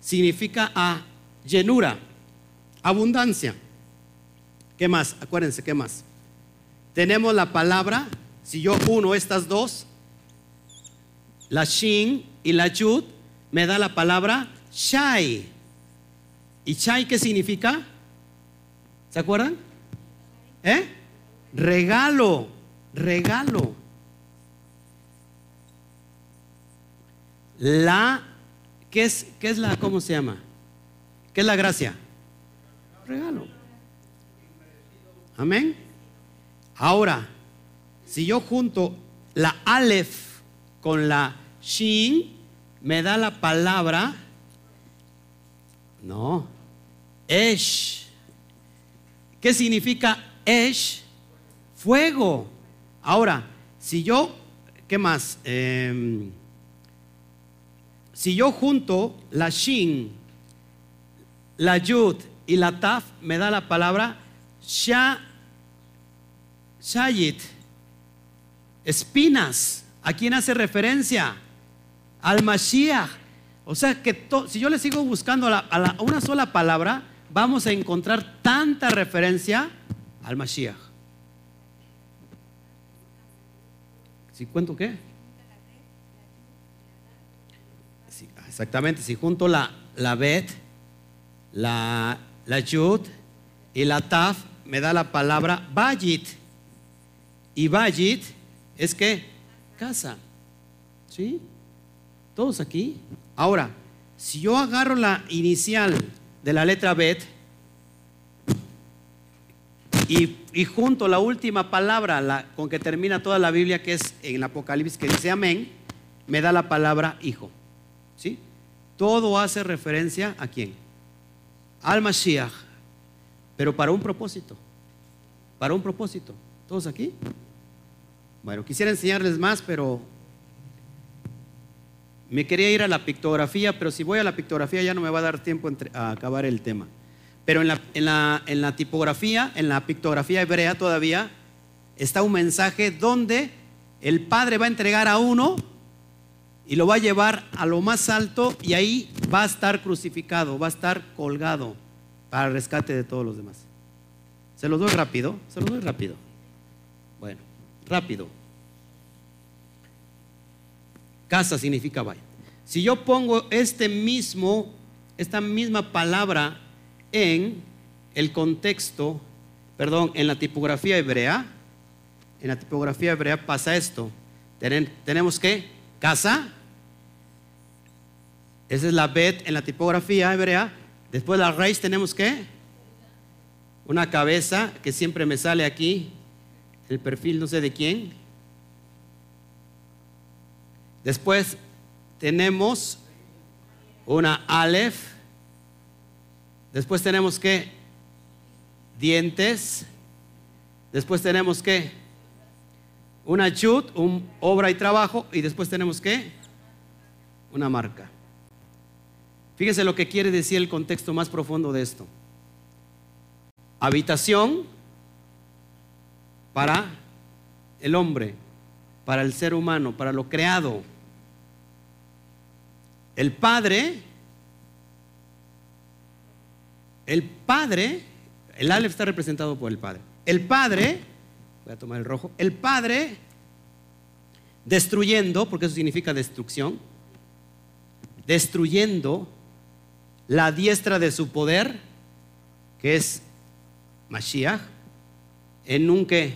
significa a llenura, abundancia. ¿Qué más? Acuérdense, ¿qué más? Tenemos la palabra, si yo uno estas dos, la shin y la yud, me da la palabra shai. ¿Y shai qué significa? ¿Se acuerdan? ¿Eh? Regalo, regalo. La, ¿qué es, ¿qué es la, cómo se llama? ¿Qué es la gracia? Regalo. Amén. Ahora, si yo junto la Aleph con la Shin, me da la palabra, no, Esh. ¿Qué significa Esh? Fuego. Ahora, si yo, ¿qué más? Em, si yo junto la Shin, la Yud y la Taf, me da la palabra Sha, Shayit, espinas. ¿A quién hace referencia? Al Mashiach. O sea que si yo le sigo buscando una sola palabra, vamos a encontrar tanta referencia al Mashiach. ¿Si cuento qué? exactamente, si junto la, la Bet, la, la Yud y la Taf, me da la palabra Bayit. Y Bayit es que casa. ¿Sí? Todos aquí. Ahora, si yo agarro la inicial de la letra Bet y, y junto la última palabra la, con que termina toda la Biblia, que es en el Apocalipsis, que dice amén, me da la palabra hijo. ¿Sí? Todo hace referencia a quién? Al Mashiach, pero para un propósito. Para un propósito. ¿Todos aquí? Bueno, quisiera enseñarles más, pero me quería ir a la pictografía, pero si voy a la pictografía ya no me va a dar tiempo a acabar el tema. Pero en la, tipografía, en la pictografía hebrea todavía, está un mensaje donde el Padre va a entregar a uno y lo va a llevar a lo más alto y ahí va a estar crucificado, va a estar colgado para el rescate de todos los demás. Se los doy rápido, se los doy rápido. Bueno, rápido. Casa significa vaya. Si yo pongo este mismo, esta misma palabra en el contexto, perdón, en la tipografía hebrea, en la tipografía hebrea pasa esto. tenemos que casa, esa es la bet en la tipografía hebrea. Después la raíz tenemos que una cabeza que siempre me sale aquí, el perfil no sé de quién. Después tenemos una Aleph. Después tenemos que dientes. Después tenemos que una chut, un obra y trabajo. Y después tenemos que una marca. Fíjese lo que quiere decir el contexto más profundo de esto. Habitación para el hombre, para el ser humano, para lo creado. El Padre, el Padre, el Aleph está representado por el Padre. El Padre, voy a tomar el rojo, el Padre destruyendo, porque eso significa destrucción, destruyendo la diestra de su poder, que es Mashiach, en un qué,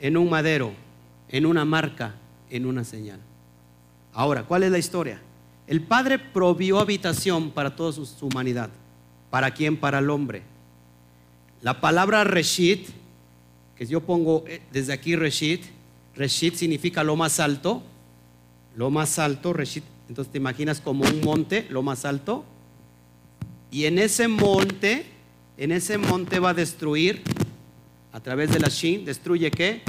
en un madero, en una marca, en una señal. Ahora, ¿cuál es la historia? El Padre provió habitación para toda su, humanidad. ¿Para quién? Para el hombre. La palabra Reshit, que yo pongo eh, desde aquí Reshit, Reshit significa lo más alto, lo más alto, Reshit, entonces te imaginas como un monte, lo más alto, y en ese monte, en ese monte va a destruir, a través de la Shin, destruye qué?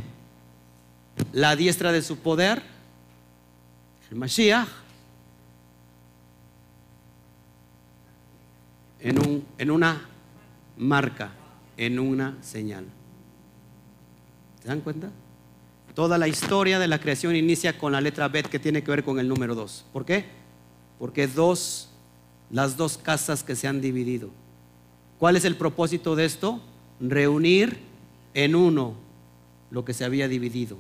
La diestra de su poder, el Mashiach, en, un, en una marca, en una señal. ¿Se dan cuenta? Toda la historia de la creación inicia con la letra Bet que tiene que ver con el número 2. ¿Por qué? Porque dos, las dos casas que se han dividido. ¿Cuál es el propósito de esto? Reunir en uno lo que se había dividido.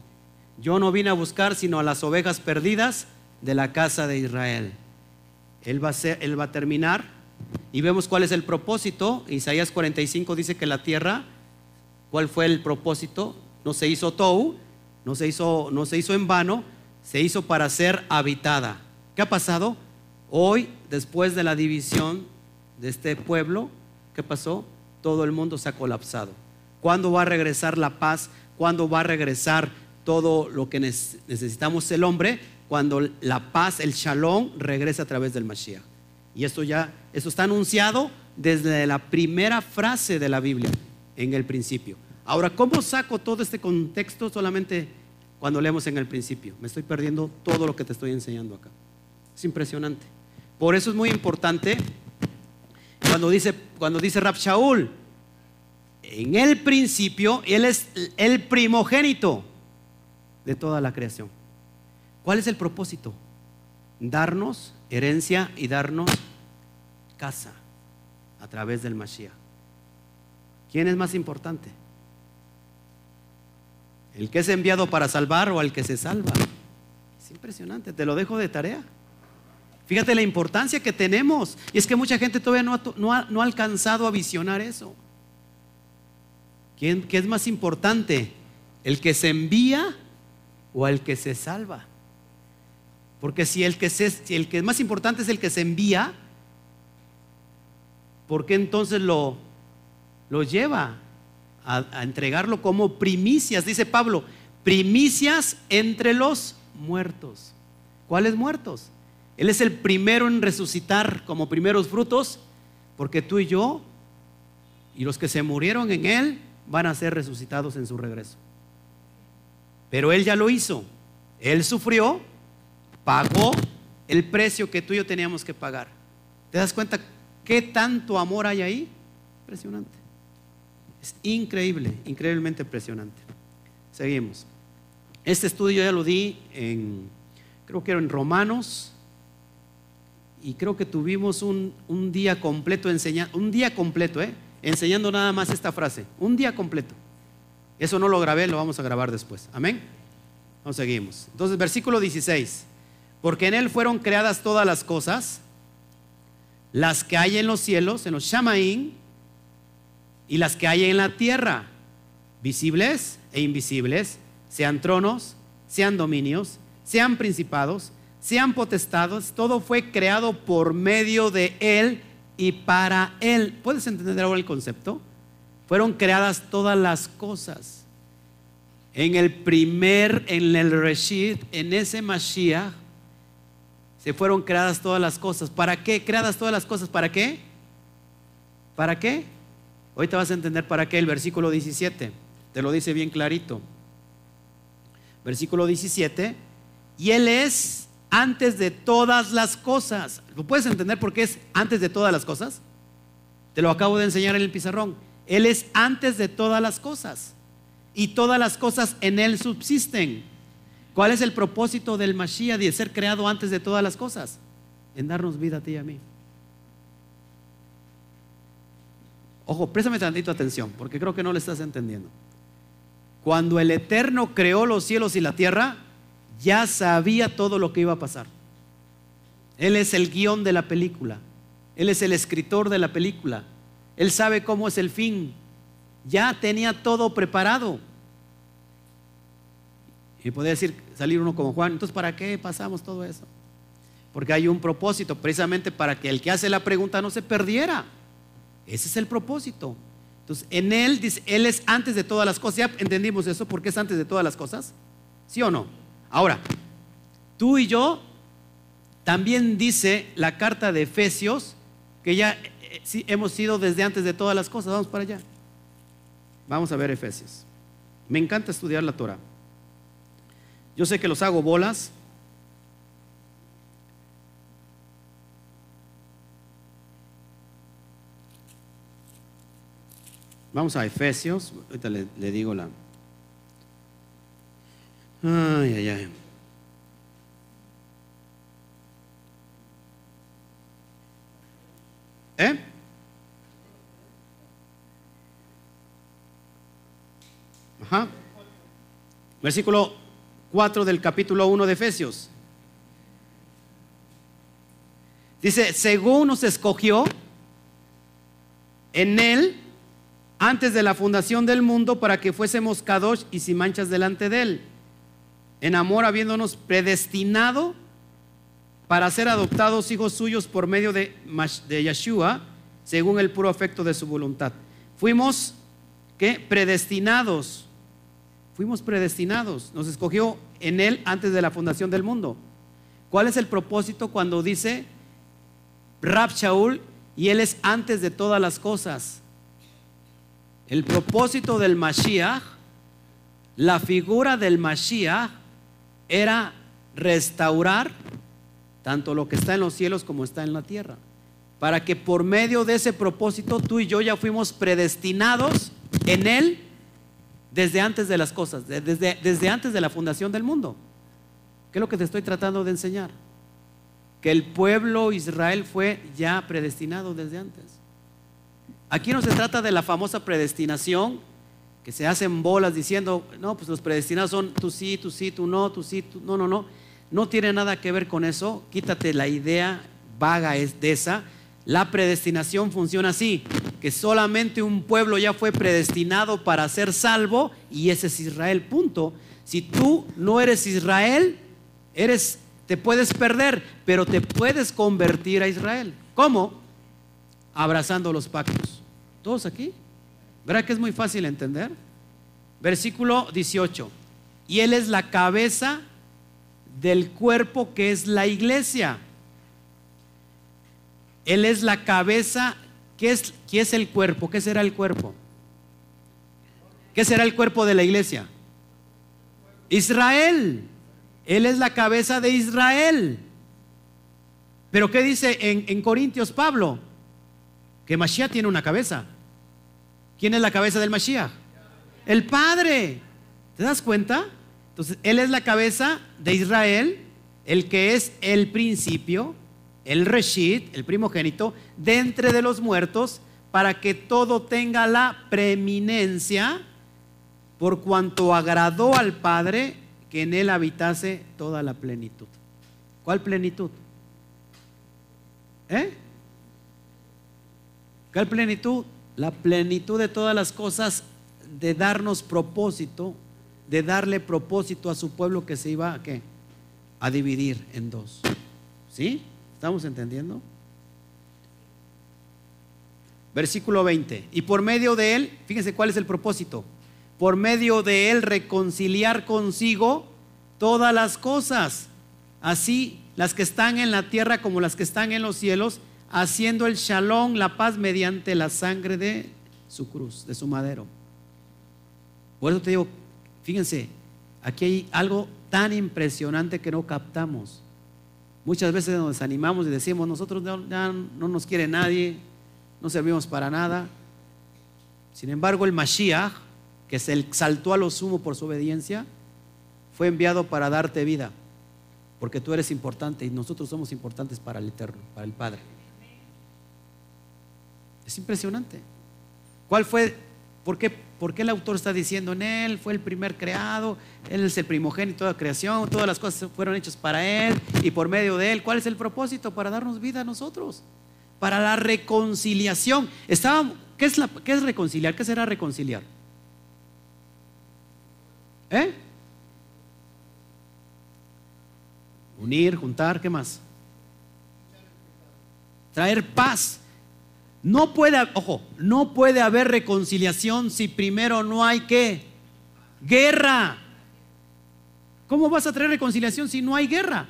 Yo no vine a buscar sino a las ovejas perdidas de la casa de Israel. Él va a, él va a terminar y vemos cuál es el propósito. Isaías 45 dice que la tierra, ¿cuál fue el propósito? No se hizo tou, no se hizo, no se hizo en vano, se hizo para ser habitada. ¿Qué ha pasado? Hoy, después de la división de este pueblo, ¿qué pasó? Todo el mundo se ha colapsado. ¿Cuándo va a regresar la paz? ¿Cuándo va a regresar todo lo que necesitamos el hombre? Cuando la paz, el shalom, regresa a través del Mashiach. Y esto ya, eso está anunciado desde la primera frase de la Biblia, en el principio. Ahora, ¿cómo saco todo este contexto solamente cuando leemos en el principio? Me estoy perdiendo todo lo que te estoy enseñando acá. Es impresionante. Por eso es muy importante cuando dice, cuando dice Rab Shaul, en el principio, Él es el primogénito de toda la creación. ¿Cuál es el propósito? Darnos herencia y darnos casa a través del Mashiach. ¿Quién es más importante? ¿El que es enviado para salvar o el que se salva? Es impresionante, te lo dejo de tarea. Fíjate la importancia que tenemos. Y es que mucha gente todavía no ha, no ha, alcanzado a visionar eso. ¿Quién, ¿Qué es más importante? ¿El que se envía o el que se salva? Porque si el que, es más importante es el que se envía, ¿por qué entonces lo lleva a, entregarlo como primicias, dice Pablo, primicias entre los muertos. ¿Cuáles muertos? Él es el primero en resucitar como primeros frutos, porque tú y yo y los que se murieron en Él van a ser resucitados en su regreso. Pero Él ya lo hizo. Él sufrió, pagó el precio que tú y yo teníamos que pagar. ¿Te das cuenta qué tanto amor hay ahí? Impresionante. Es increíble, increíblemente impresionante. Seguimos. Este estudio ya lo di en, creo que era en Romanos, y creo que tuvimos un, día completo enseñando, un día completo, ¿eh? enseñando nada más esta frase, un día completo. Eso no lo grabé, lo vamos a grabar después. Amén. Nos seguimos. Entonces, versículo 16. Porque en él fueron creadas todas las cosas, las que hay en los cielos, en los Shamaín, y las que hay en la tierra, visibles e invisibles, sean tronos, sean dominios, sean principados, sean potestados, todo fue creado por medio de Él y para Él. ¿Puedes entender ahora el concepto? Fueron creadas todas las cosas. En el primer, en el Reshit, en ese Mashiach, se fueron creadas todas las cosas. ¿Para qué? Creadas todas las cosas. ¿Para qué? ¿Para qué? Hoy te vas a entender para qué el versículo 17. Te lo dice bien clarito. Versículo 17. Y Él es antes de todas las cosas. ¿Lo puedes entender por qué es antes de todas las cosas? Te lo acabo de enseñar en el pizarrón. Él es antes de todas las cosas. Y todas las cosas en Él subsisten. ¿Cuál es el propósito del Mashiach de ser creado antes de todas las cosas? En darnos vida a ti y a mí. Ojo, préstame tantito atención, porque creo que no le estás entendiendo. Cuando el Eterno creó los cielos y la tierra, ya sabía todo lo que iba a pasar. Él es el guion de la película. Él es el escritor de la película. Él sabe cómo es el fin. Ya tenía todo preparado. Y podría decir, salir uno como Juan, entonces ¿para qué pasamos todo eso? Porque hay un propósito, precisamente para que el que hace la pregunta no se perdiera. Ese es el propósito. Entonces, en Él, dice, Él es antes de todas las cosas. ¿Ya entendimos eso? ¿Por qué es antes de todas las cosas? ¿Sí o no? Ahora, tú y yo, también dice la carta de Efesios, que ya eh, sí, hemos sido desde antes de todas las cosas. Vamos para allá. Vamos a ver Efesios. Me encanta estudiar la Torah. Yo sé que los hago bolas, Vamos a Efesios. Ahorita le, digo la. Ay, ay, ay. ¿Eh? Ajá. Versículo 4 del capítulo 1 de Efesios. Dice, según nos escogió en él antes de la fundación del mundo para que fuésemos kadosh y sin manchas delante de él. En amor habiéndonos predestinado para ser adoptados hijos suyos por medio de, de Yeshua, según el puro afecto de su voluntad. Fuimos ¿qué? predestinados. Fuimos predestinados. Nos escogió en él antes de la fundación del mundo. ¿Cuál es el propósito cuando dice Rab Shaul y él es antes de todas las cosas? El propósito del Mashiach, la figura del Mashiach era restaurar tanto lo que está en los cielos como está en la tierra. Para que por medio de ese propósito tú y yo ya fuimos predestinados en Él desde antes de las cosas, desde, desde antes de la fundación del mundo. ¿Qué es lo que te estoy tratando de enseñar? Que el pueblo Israel fue ya predestinado desde antes. Aquí no se trata de la famosa predestinación que se hacen bolas diciendo, no, pues los predestinados son tú sí, tú sí, tú no, tú sí, tú no, no, no. No tiene nada que ver con eso. Quítate la idea vaga de esa. La predestinación funciona así, que solamente un pueblo ya fue predestinado para ser salvo y ese es Israel, punto. Si tú no eres Israel, eres te puedes perder, pero te puedes convertir a Israel. ¿Cómo? Abrazando los pactos. ¿Todos aquí? ¿Verdad que es muy fácil entender? Versículo 18. Y él es la cabeza del cuerpo que es la iglesia. Él es la cabeza. ¿Qué es, ¿Qué es el cuerpo? ¿Qué será el cuerpo? ¿Qué será el cuerpo de la iglesia? Israel. Él es la cabeza de Israel. Pero ¿qué dice en, en Corintios Pablo? Que Mashiach tiene una cabeza. ¿Quién es la cabeza del Mashiach? El Padre. ¿Te das cuenta? Entonces, Él es la cabeza de Israel, el que es el principio, el Reshit, el primogénito, de entre de los muertos, para que todo tenga la preeminencia, por cuanto agradó al Padre que en Él habitase toda la plenitud. ¿Cuál plenitud? ¿Eh? ¿Cuál plenitud? La plenitud de todas las cosas de darnos propósito de darle propósito a su pueblo que se iba a qué? A dividir en dos. ¿Sí? ¿Estamos entendiendo? Versículo 20. Y por medio de él, fíjense cuál es el propósito. Por medio de él reconciliar consigo todas las cosas, así las que están en la tierra como las que están en los cielos, haciendo el shalom, la paz mediante la sangre de su cruz, de su madero. Por eso te digo, Fíjense, aquí hay algo tan impresionante que no captamos. Muchas veces nos desanimamos y decimos, nosotros ya no nos quiere nadie, no servimos para nada. Sin embargo, el Mashiach, que se exaltó a lo sumo por su obediencia, fue enviado para darte vida, porque tú eres importante y nosotros somos importantes para el Eterno, para el Padre. Es impresionante. ¿Cuál fue ¿Por qué, el autor está diciendo en él? Fue el primer creado, él es el primogénito de la creación, todas las cosas fueron hechas para él y por medio de él. ¿Cuál es el propósito? Para darnos vida a nosotros, para la reconciliación. ¿qué, es la, ¿Qué es reconciliar? ¿Qué será reconciliar? ¿Eh? Unir, juntar, ¿qué más? Traer paz. No puede, ojo, no puede haber reconciliación si primero no hay qué? Guerra. ¿Cómo vas a traer reconciliación si no hay guerra?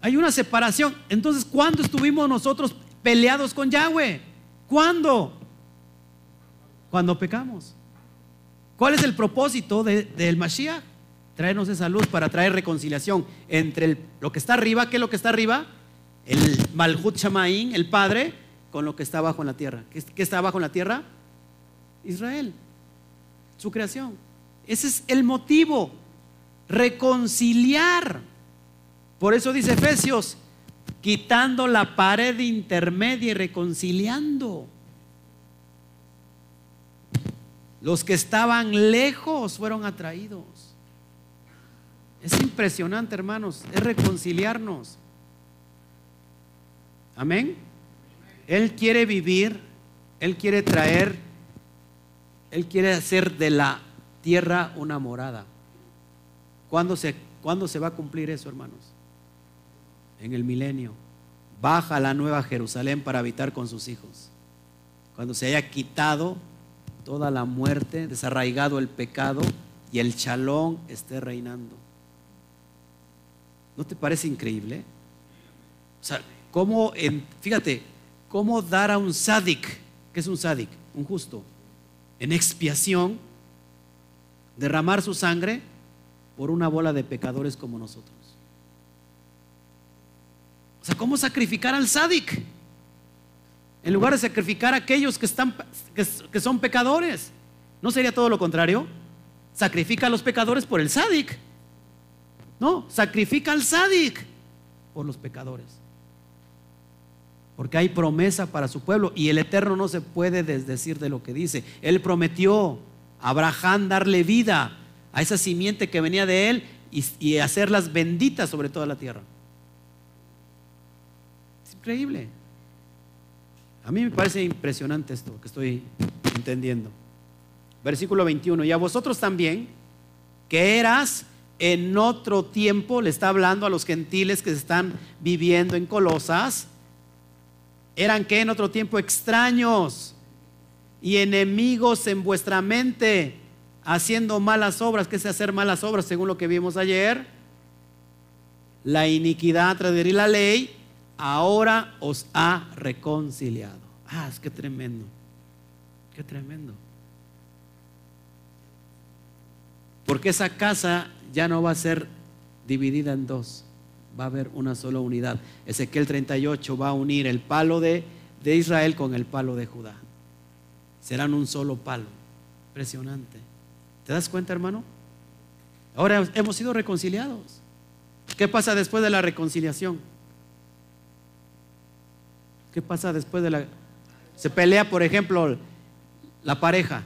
Hay una separación. Entonces, ¿cuándo estuvimos nosotros peleados con Yahweh? ¿Cuándo? Cuando pecamos. ¿Cuál es el propósito del Mashiach? Traernos esa luz para traer reconciliación entre lo que está arriba, ¿qué es lo que está arriba? El Malhut Shamaín, el Padre, con lo que está abajo en la tierra. ¿Qué, está abajo en la tierra? Israel, su creación. Ese es el motivo, reconciliar. Por eso dice Efesios, quitando la pared intermedia y reconciliando. Los que estaban lejos fueron atraídos. Es impresionante, hermanos, es reconciliarnos. Amén. Él quiere vivir, Él quiere traer, Él quiere hacer de la tierra una morada. ¿Cuándo se, ¿Cuándo se va a cumplir eso, hermanos? En el milenio. Baja la nueva Jerusalén para habitar con sus hijos. Cuando se haya quitado toda la muerte, desarraigado el pecado y el chalón esté reinando. ¿No te parece increíble? O sea, cómo, fíjate, cómo dar a un sádic, ¿qué es un sádic? Un justo, en expiación, derramar su sangre por una bola de pecadores como nosotros. O sea, ¿cómo sacrificar al sádic? En lugar de sacrificar a aquellos que, están, que, son pecadores. ¿No sería todo lo contrario? Sacrifica a los pecadores por el sádic. No, sacrifica al sádic por los pecadores. Porque hay promesa para su pueblo y el Eterno no se puede desdecir de lo que dice. Él prometió a Abraham darle vida a esa simiente que venía de él y, hacerlas benditas sobre toda la tierra. Es increíble. A mí me parece impresionante esto que estoy entendiendo. Versículo 21. Y a vosotros también, que eras en otro tiempo, le está hablando a los gentiles que están viviendo en Colosas, eran que en otro tiempo extraños y enemigos en vuestra mente, haciendo malas obras. ¿Qué es hacer malas obras según lo que vimos ayer? La iniquidad, transgredir la ley, ahora os ha reconciliado. Ah, es que tremendo. Qué tremendo. Porque esa casa ya no va a ser dividida en dos, va a haber una sola unidad. Ezequiel 38 va a unir el palo de, de Israel con el palo de Judá. Serán un solo palo. Impresionante. ¿Te das cuenta, hermano? Ahora hemos sido reconciliados. ¿Qué pasa después de la reconciliación? ¿Qué pasa después de la... Se pelea, por ejemplo, la pareja.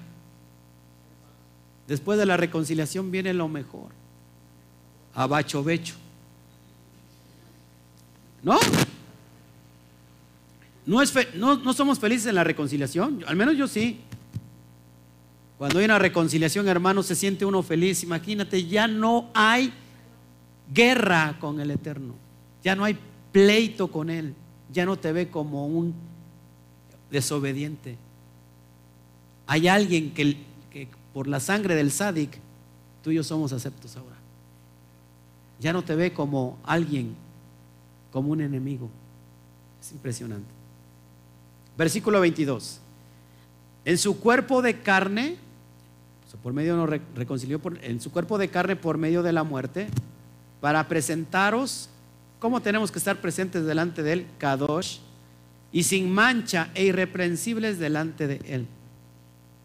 Después de la reconciliación viene lo mejor. Abacho becho. ¿No? ¿No, es no, no somos felices en la reconciliación? Al menos yo sí. Cuando hay una reconciliación, hermano, se siente uno feliz. Imagínate, ya no hay guerra con el Eterno. Ya no hay pleito con Él ya no te ve como un desobediente. Hay alguien que, por la sangre del sádic, tú y yo somos aceptos ahora. Ya no te ve como alguien, como un enemigo. Es impresionante. Versículo 22. En su cuerpo de carne, por medio nos reconcilió en su cuerpo de carne por medio de la muerte, para presentaros ¿Cómo tenemos que estar presentes delante de Él? Kadosh. Y sin mancha e irreprensibles delante de Él.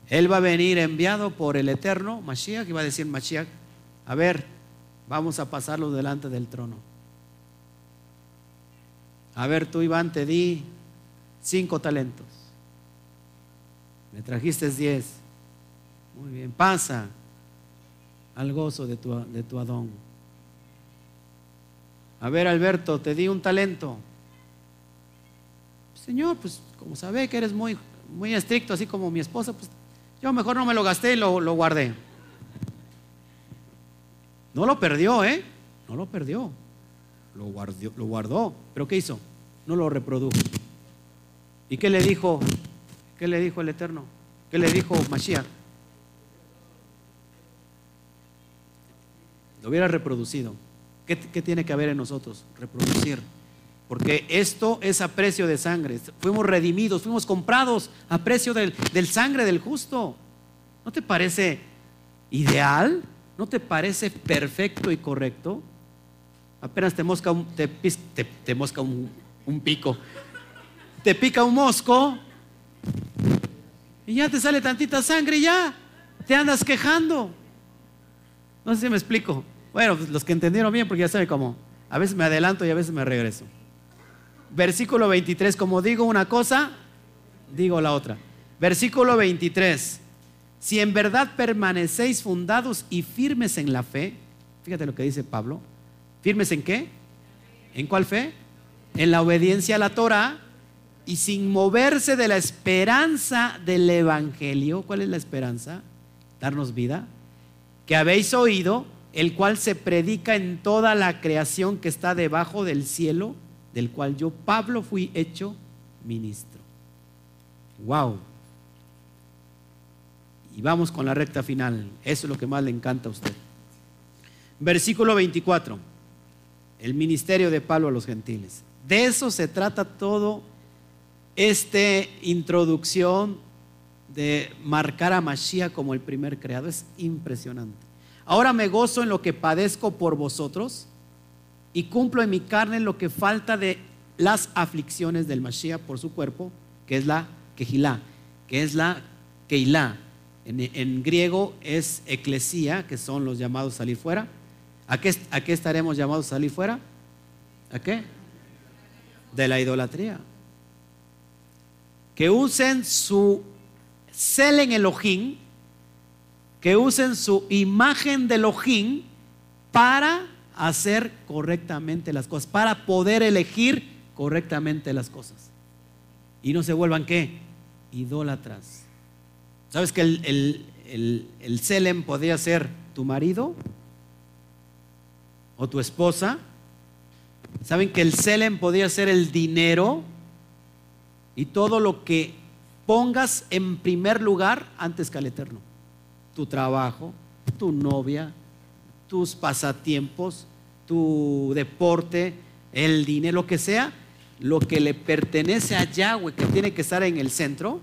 Él va a venir enviado por el eterno Mashiach, y va a decir Mashiach, a ver, vamos a pasarlo delante del trono. A ver, tú Iván, te di cinco talentos. Me trajiste diez. Muy bien, pasa al gozo de tu, de tu Adón. A ver, Alberto, te di un talento. Señor, pues como sabe que eres muy, muy estricto, así como mi esposa, pues yo mejor no me lo gasté y lo, lo guardé. No lo perdió, ¿eh? No lo perdió. Lo guardó, lo guardó. ¿Pero qué hizo? No lo reprodujo. ¿Y qué le dijo? ¿Qué le dijo el Eterno? ¿Qué le dijo Mashiach? Lo hubiera reproducido. ¿Qué, tiene que haber en nosotros? Reproducir. Porque esto es a precio de sangre. Fuimos redimidos, fuimos comprados a precio del, sangre del justo. ¿No te parece ideal? ¿No te parece perfecto y correcto? Apenas te mosca un, te, mosca un, un pico. Te pica un mosco Y ya te sale tantita sangre ya te andas quejando. No sé si me explico. Bueno, pues los que entendieron bien, porque ya saben cómo. A veces me adelanto y a veces me regreso. Versículo 23, como digo una cosa, digo la otra. Versículo 23, si en verdad permanecéis fundados y firmes en la fe, fíjate lo que dice Pablo, firmes en qué? ¿En cuál fe? En la obediencia a la Torah y sin moverse de la esperanza del Evangelio. ¿Cuál es la esperanza? Darnos vida. Que habéis oído, el cual se predica en toda la creación que está debajo del cielo, del cual yo, Pablo, fui hecho ministro. Wow. Y vamos con la recta final. Eso es lo que más le encanta a usted. Versículo 24. El ministerio de Pablo a los gentiles. De eso se trata todo esta introducción de marcar a Mashiach como el primer creado. Es impresionante. Ahora me gozo en lo que padezco por vosotros y cumplo en mi carne lo que falta de las aflicciones del Mashiach por su cuerpo, que es la quejilá, que es la keilá. En, griego es eclesía, que son los llamados salir fuera. ¿A qué, ¿A qué estaremos llamados a salir fuera? ¿A qué? De la idolatría. Que usen su Selen Elohim, que usen su imagen de Elohim para hacer correctamente las cosas, para poder elegir correctamente las cosas. Y no se vuelvan qué? Idólatras. ¿Sabes que el, el, Selem podría ser tu marido o tu esposa? ¿Saben que el Selem podría ser el dinero y todo lo que pongas en primer lugar antes que al Eterno? Tu trabajo, tu novia, tus pasatiempos, tu deporte, el dinero, lo que sea, lo que le pertenece a Yahweh, que tiene que estar en el centro,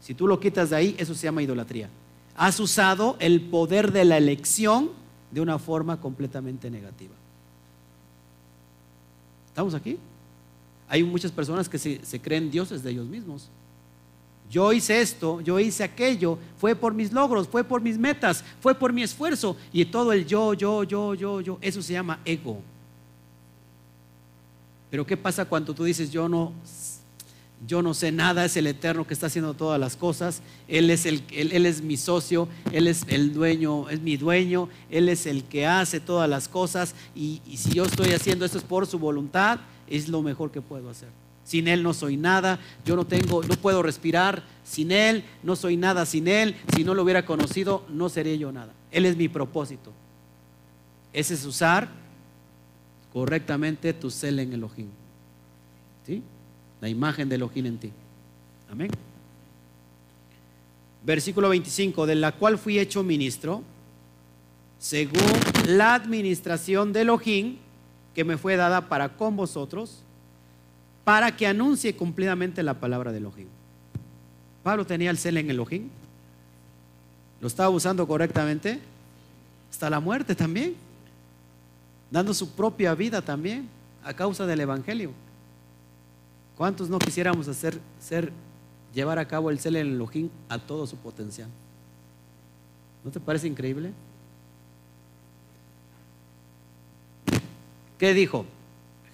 si tú lo quitas de ahí, eso se llama idolatría. Has usado el poder de la elección de una forma completamente negativa. ¿Estamos aquí? Hay muchas personas que se, creen dioses de ellos mismos. Yo hice esto, yo hice aquello, fue por mis logros, fue por mis metas, fue por mi esfuerzo. Y todo el yo, yo, yo, yo, yo, eso se llama ego. Pero ¿qué pasa cuando tú dices, yo no, yo no sé nada, es el Eterno que está haciendo todas las cosas, Él es, el, él, es mi socio, Él es el dueño, es mi dueño, Él es el que hace todas las cosas y, si yo estoy haciendo esto es por su voluntad, es lo mejor que puedo hacer. Sin Él no soy nada, yo no tengo, no puedo respirar sin Él, no soy nada sin Él, si no lo hubiera conocido no sería yo nada. Él es mi propósito. Ese es usar correctamente tu cel en Elohim. ¿Sí? La imagen de Elohim en ti. Amén. Versículo 25, de la cual fui hecho ministro, según la administración de Elohim que me fue dada para con vosotros, para que anuncie cumplidamente la palabra de Elohim. Pablo tenía el cel en Elohim. ¿Lo estaba usando correctamente? Hasta la muerte también dando su propia vida también a causa del Evangelio. ¿Cuántos no quisiéramos hacer, llevar a cabo el cel en Elohim a todo su potencial? ¿No te parece increíble? ¿Qué dijo?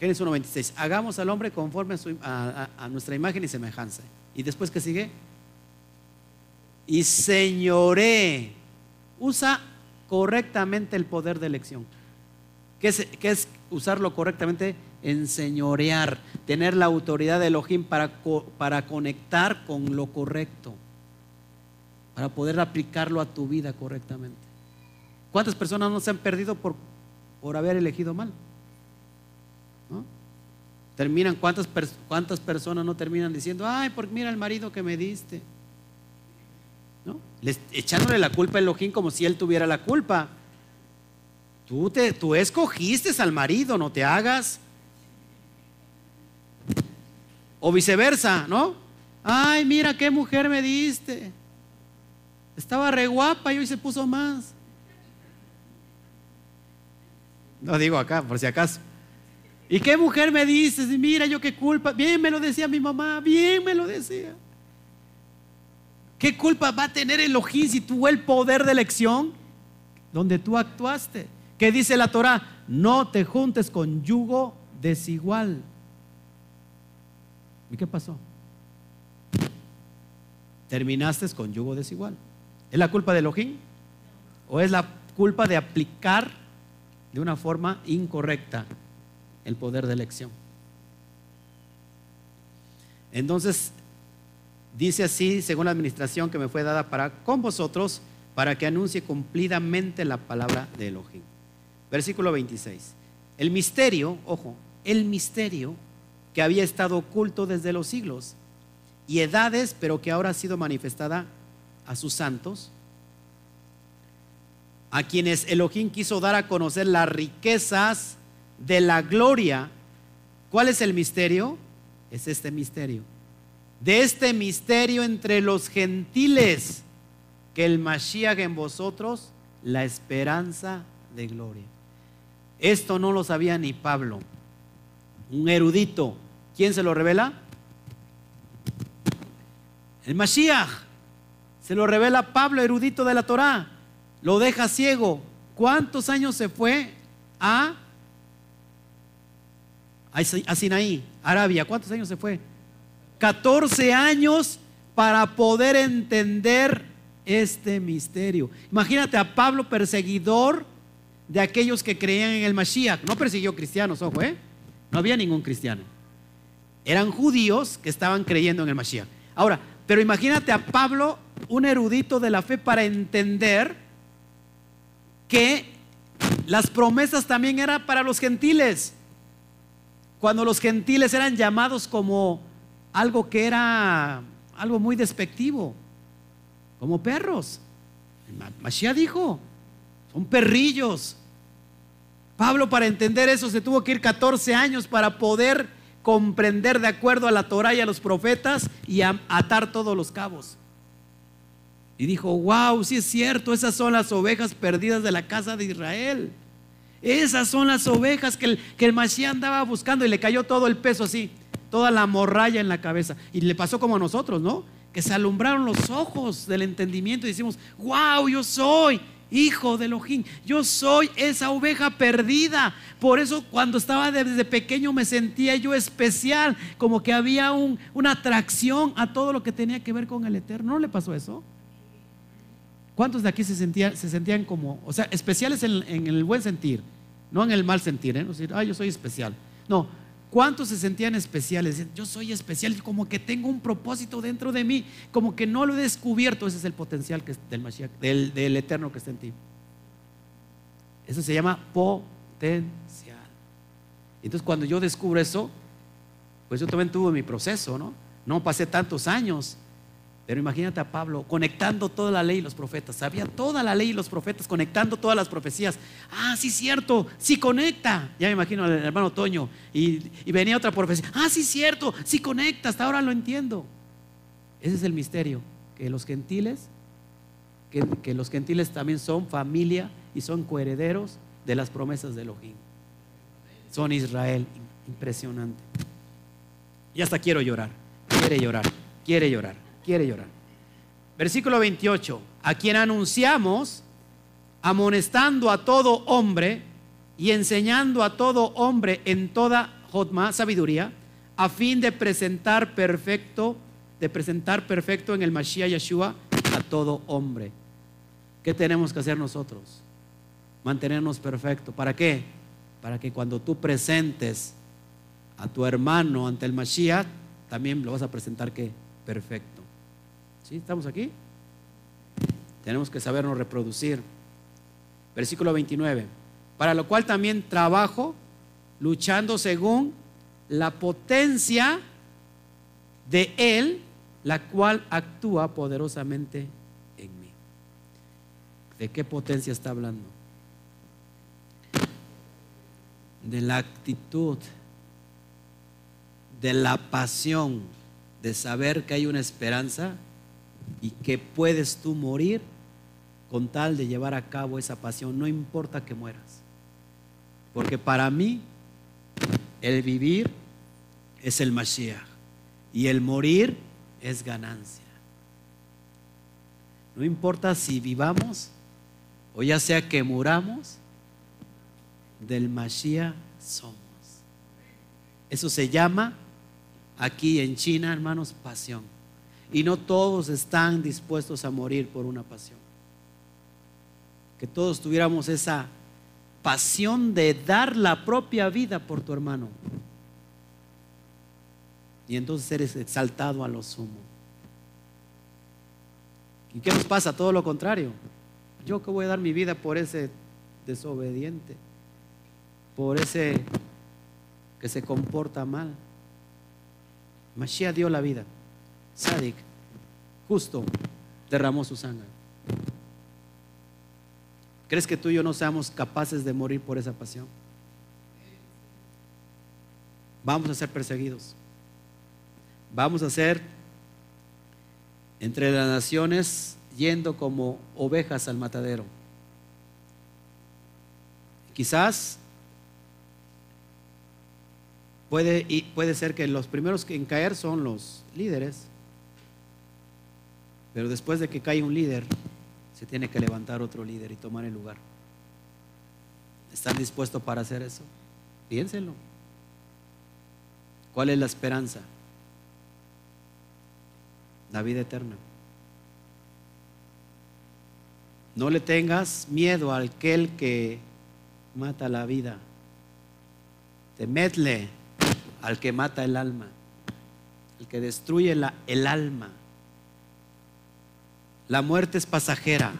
Génesis 1.26, hagamos al hombre conforme a, a, nuestra imagen y semejanza. ¿Y después qué sigue? Y señoré, usa correctamente el poder de elección. ¿Qué es, usarlo correctamente? Enseñorear, tener la autoridad de Elohim para, para conectar con lo correcto, para poder aplicarlo a tu vida correctamente. ¿Cuántas personas no se han perdido por, por haber elegido mal? Terminan, ¿cuántas, ¿cuántas personas no terminan diciendo, ay, porque mira el marido que me diste? ¿No? Echándole la culpa a Elohim como si él tuviera la culpa. Tú, te, tú escogiste al marido, no te hagas. O viceversa, ¿no? Ay, mira qué mujer me diste. Estaba re guapa y hoy se puso más. No digo acá, por si acaso. ¿Y qué mujer me dices? mira yo qué culpa. Bien me lo decía mi mamá, bien me lo decía. ¿Qué culpa va a tener Elohim si tuvo el poder de elección donde tú actuaste? ¿Qué dice la Torah? No te juntes con yugo desigual. ¿Y qué pasó? Terminaste con yugo desigual. ¿Es la culpa de Elohim? ¿O es la culpa de aplicar de una forma incorrecta el poder de elección? Entonces, dice así, según la administración que me fue dada para con vosotros, para que anuncie cumplidamente la palabra de Elohim. Versículo 26. El misterio, ojo, el misterio que había estado oculto desde los siglos y edades, pero que ahora ha sido manifestada a sus santos, a quienes Elohim quiso dar a conocer las riquezas de la gloria. ¿Cuál es el misterio? es este misterio. De este misterio entre los gentiles, que el Mashiach en vosotros, la esperanza de gloria. Esto no lo sabía ni Pablo, un erudito. ¿Quién se lo revela? El Mashiach. Se lo revela Pablo, erudito de la Torá. Lo deja ciego. ¿Cuántos años se fue a a Sinaí, Arabia. ¿Cuántos años se fue? 14 años para poder entender este misterio. Imagínate a Pablo perseguidor de aquellos que creían en el Mashiach. No persiguió cristianos, ojo, ¿eh? No había ningún cristiano. Eran judíos que estaban creyendo en el Mashiach. Ahora, pero imagínate a Pablo, un erudito de la fe, para entender que las promesas también eran para los gentiles cuando los gentiles eran llamados como algo que era algo muy despectivo, como perros. Mashiach dijo, son perrillos. Pablo para entender eso se tuvo que ir 14 años para poder comprender de acuerdo a la Torah y a los profetas y atar todos los cabos. Y dijo, wow, sí es cierto, esas son las ovejas perdidas de la casa de Israel. Esas son las ovejas que el, que el Mashiach andaba buscando y le cayó todo el peso así, toda la morralla en la cabeza. Y le pasó como a nosotros, ¿no? Que se alumbraron los ojos del entendimiento y decimos, wow, yo soy hijo de Elohim, yo soy esa oveja perdida. Por eso cuando estaba desde pequeño me sentía yo especial, como que había una atracción a todo lo que tenía que ver con el Eterno. ¿No le pasó eso? ¿Cuántos de aquí se sentían, se sentían como, o sea, especiales en, el buen sentir, no en el mal sentir, ¿eh? No decir, ah, yo soy especial. No, ¿cuántos se sentían especiales? Yo soy especial, como que tengo un propósito dentro de mí, como que no lo he descubierto. Ese es el potencial que del, del eterno que está en ti. Eso se llama potencial. Entonces, cuando yo descubro eso, pues yo también tuve mi proceso, ¿no? No pasé tantos años pero imagínate a Pablo conectando toda la ley y los profetas. Sabía toda la ley y los profetas, conectando todas las profecías. Ah, sí, cierto, sí conecta. Ya me imagino al hermano Toño. Y, venía otra profecía. Ah, sí, cierto, sí conecta. Hasta ahora lo entiendo. Ese es el misterio. Que los gentiles, que, que los gentiles también son familia y son coherederos de las promesas de Elohim. Son Israel. Impresionante. Y hasta quiero llorar. Quiere llorar. Quiere llorar quiere llorar. Versículo 28, a quien anunciamos, amonestando a todo hombre y enseñando a todo hombre en toda jotma, sabiduría, a fin de presentar perfecto, de presentar perfecto en el Mashiach Yeshua a todo hombre. ¿Qué tenemos que hacer nosotros? Mantenernos perfectos. ¿Para qué? Para que cuando tú presentes a tu hermano ante el Mashiach, también lo vas a presentar que perfecto. ¿Sí? ¿Estamos aquí? Tenemos que sabernos reproducir. Versículo 29. Para lo cual también trabajo luchando según la potencia de Él, la cual actúa poderosamente en mí. ¿De qué potencia está hablando? De la actitud, de la pasión, de saber que hay una esperanza y que puedes tú morir con tal de llevar a cabo esa pasión, no importa que mueras. Porque para mí el vivir es el Mashiach y el morir es ganancia. No importa si vivamos o ya sea que muramos, del Mashiach somos. Eso se llama aquí en China, hermanos, pasión. Y no todos están dispuestos a morir por una pasión. Que todos tuviéramos esa pasión de dar la propia vida por tu hermano. Y entonces eres exaltado a lo sumo. ¿Y qué nos pasa? Todo lo contrario. Yo que voy a dar mi vida por ese desobediente, por ese que se comporta mal. Mashiach dio la vida. Sadik, justo, derramó su sangre. ¿Crees que tú y yo no seamos capaces de morir por esa pasión? Vamos a ser perseguidos. Vamos a ser entre las naciones yendo como ovejas al matadero. Quizás puede, puede ser que los primeros en caer son los líderes, pero después de que cae un líder, se tiene que levantar otro líder y tomar el lugar. ¿Están dispuestos para hacer eso? Piénsenlo. ¿Cuál es la esperanza? La vida eterna. No le tengas miedo a aquel que mata la vida. Temedle al que mata el alma, el que destruye el alma. La muerte es pasajera,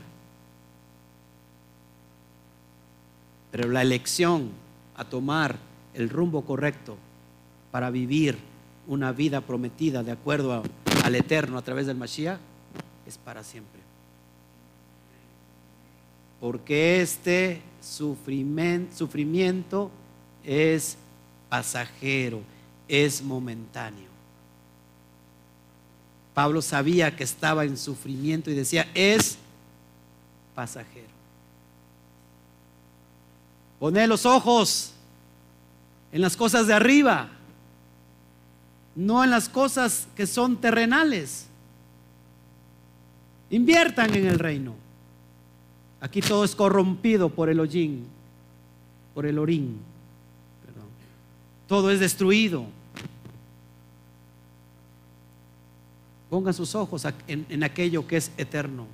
pero la elección a tomar el rumbo correcto para vivir una vida prometida de acuerdo al eterno a través del Mashiach es para siempre. Porque este sufrimiento es pasajero, es momentáneo. Pablo sabía que estaba en sufrimiento y decía, es pasajero. Pone los ojos en las cosas de arriba, no en las cosas que son terrenales. Inviertan en el reino. Aquí todo es corrompido por el hollín, por el orín. Todo es destruido. Ponga sus ojos en, aquello que es eterno.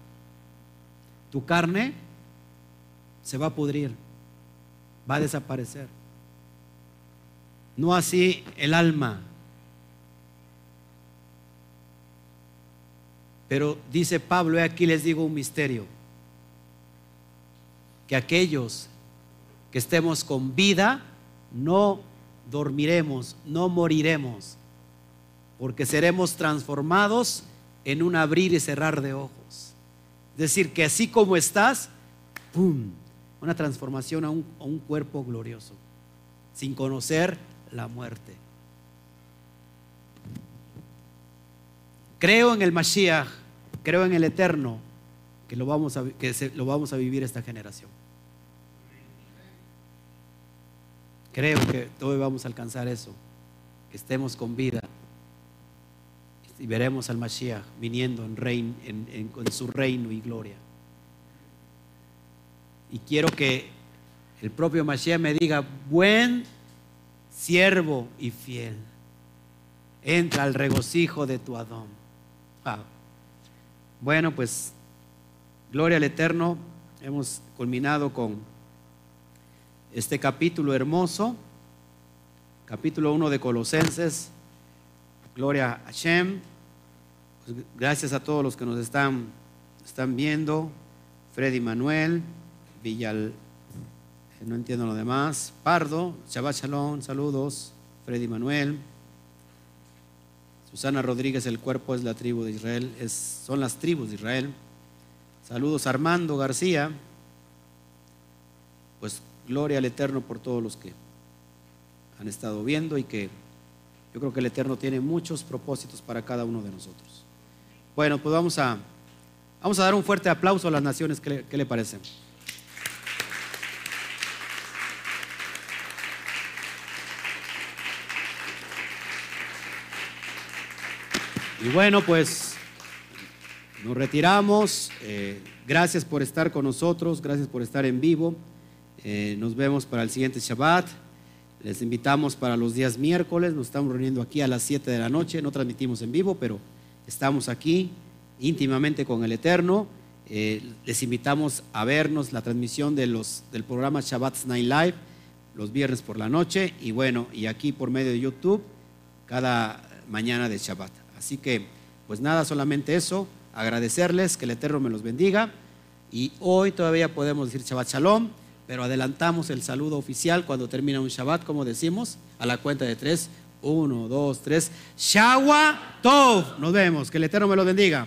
Tu carne se va a pudrir, va a desaparecer. No así el alma. Pero dice Pablo, aquí les digo un misterio, que aquellos que estemos con vida, no dormiremos, no moriremos, porque seremos transformados en un abrir y cerrar de ojos. Es decir, que así como estás, ¡pum! Una transformación a un, cuerpo glorioso, sin conocer la muerte. Creo en el Mashiach, creo en el Eterno, que lo vamos a, que lo vamos a vivir esta generación. Creo que todos vamos a alcanzar eso, que estemos con vida y veremos al Mashiach viniendo en, rein, en, su reino y gloria. Y quiero que el propio Mashiach me diga, buen siervo y fiel, entra al regocijo de tu Adón. Ah. Bueno, pues, gloria al Eterno, hemos culminado con este capítulo hermoso, capítulo 1 de Colosenses. Gloria a Hashem. Pues, gracias a todos los que nos están, están viendo. Freddy Manuel, Villal, eh, no entiendo lo demás. Pardo, Shabbat Shalom, saludos. Freddy Manuel. Susana Rodríguez, el cuerpo es la tribu de Israel, es, son las tribus de Israel. Saludos Armando García. Pues Gloria al Eterno por todos los que han estado viendo y que yo creo que el Eterno tiene muchos propósitos para cada uno de nosotros. Bueno, pues vamos a, vamos a dar un fuerte aplauso a las naciones. ¿Qué le, parece? Y bueno, pues Nos retiramos. Eh, gracias por estar con nosotros, gracias por estar en vivo. Eh, nos vemos para el siguiente Shabbat. Les invitamos para los días miércoles. Nos estamos reuniendo aquí a las 7 de la noche. No transmitimos en vivo, pero estamos aquí íntimamente con el Eterno. Eh, les invitamos a vernos la transmisión del programa Shabbat Night Live los viernes por la noche y bueno, y aquí por medio de YouTube cada mañana de Shabbat. Así que, pues nada, solamente eso, agradecerles, que el Eterno me los bendiga y hoy todavía podemos decir Shabbat Shalom, pero adelantamos el saludo oficial cuando termina un Shabbat, como decimos, a la cuenta de tres. Uno, dos, tres. Shawa Tov. Nos vemos. Que el Eterno me los bendiga.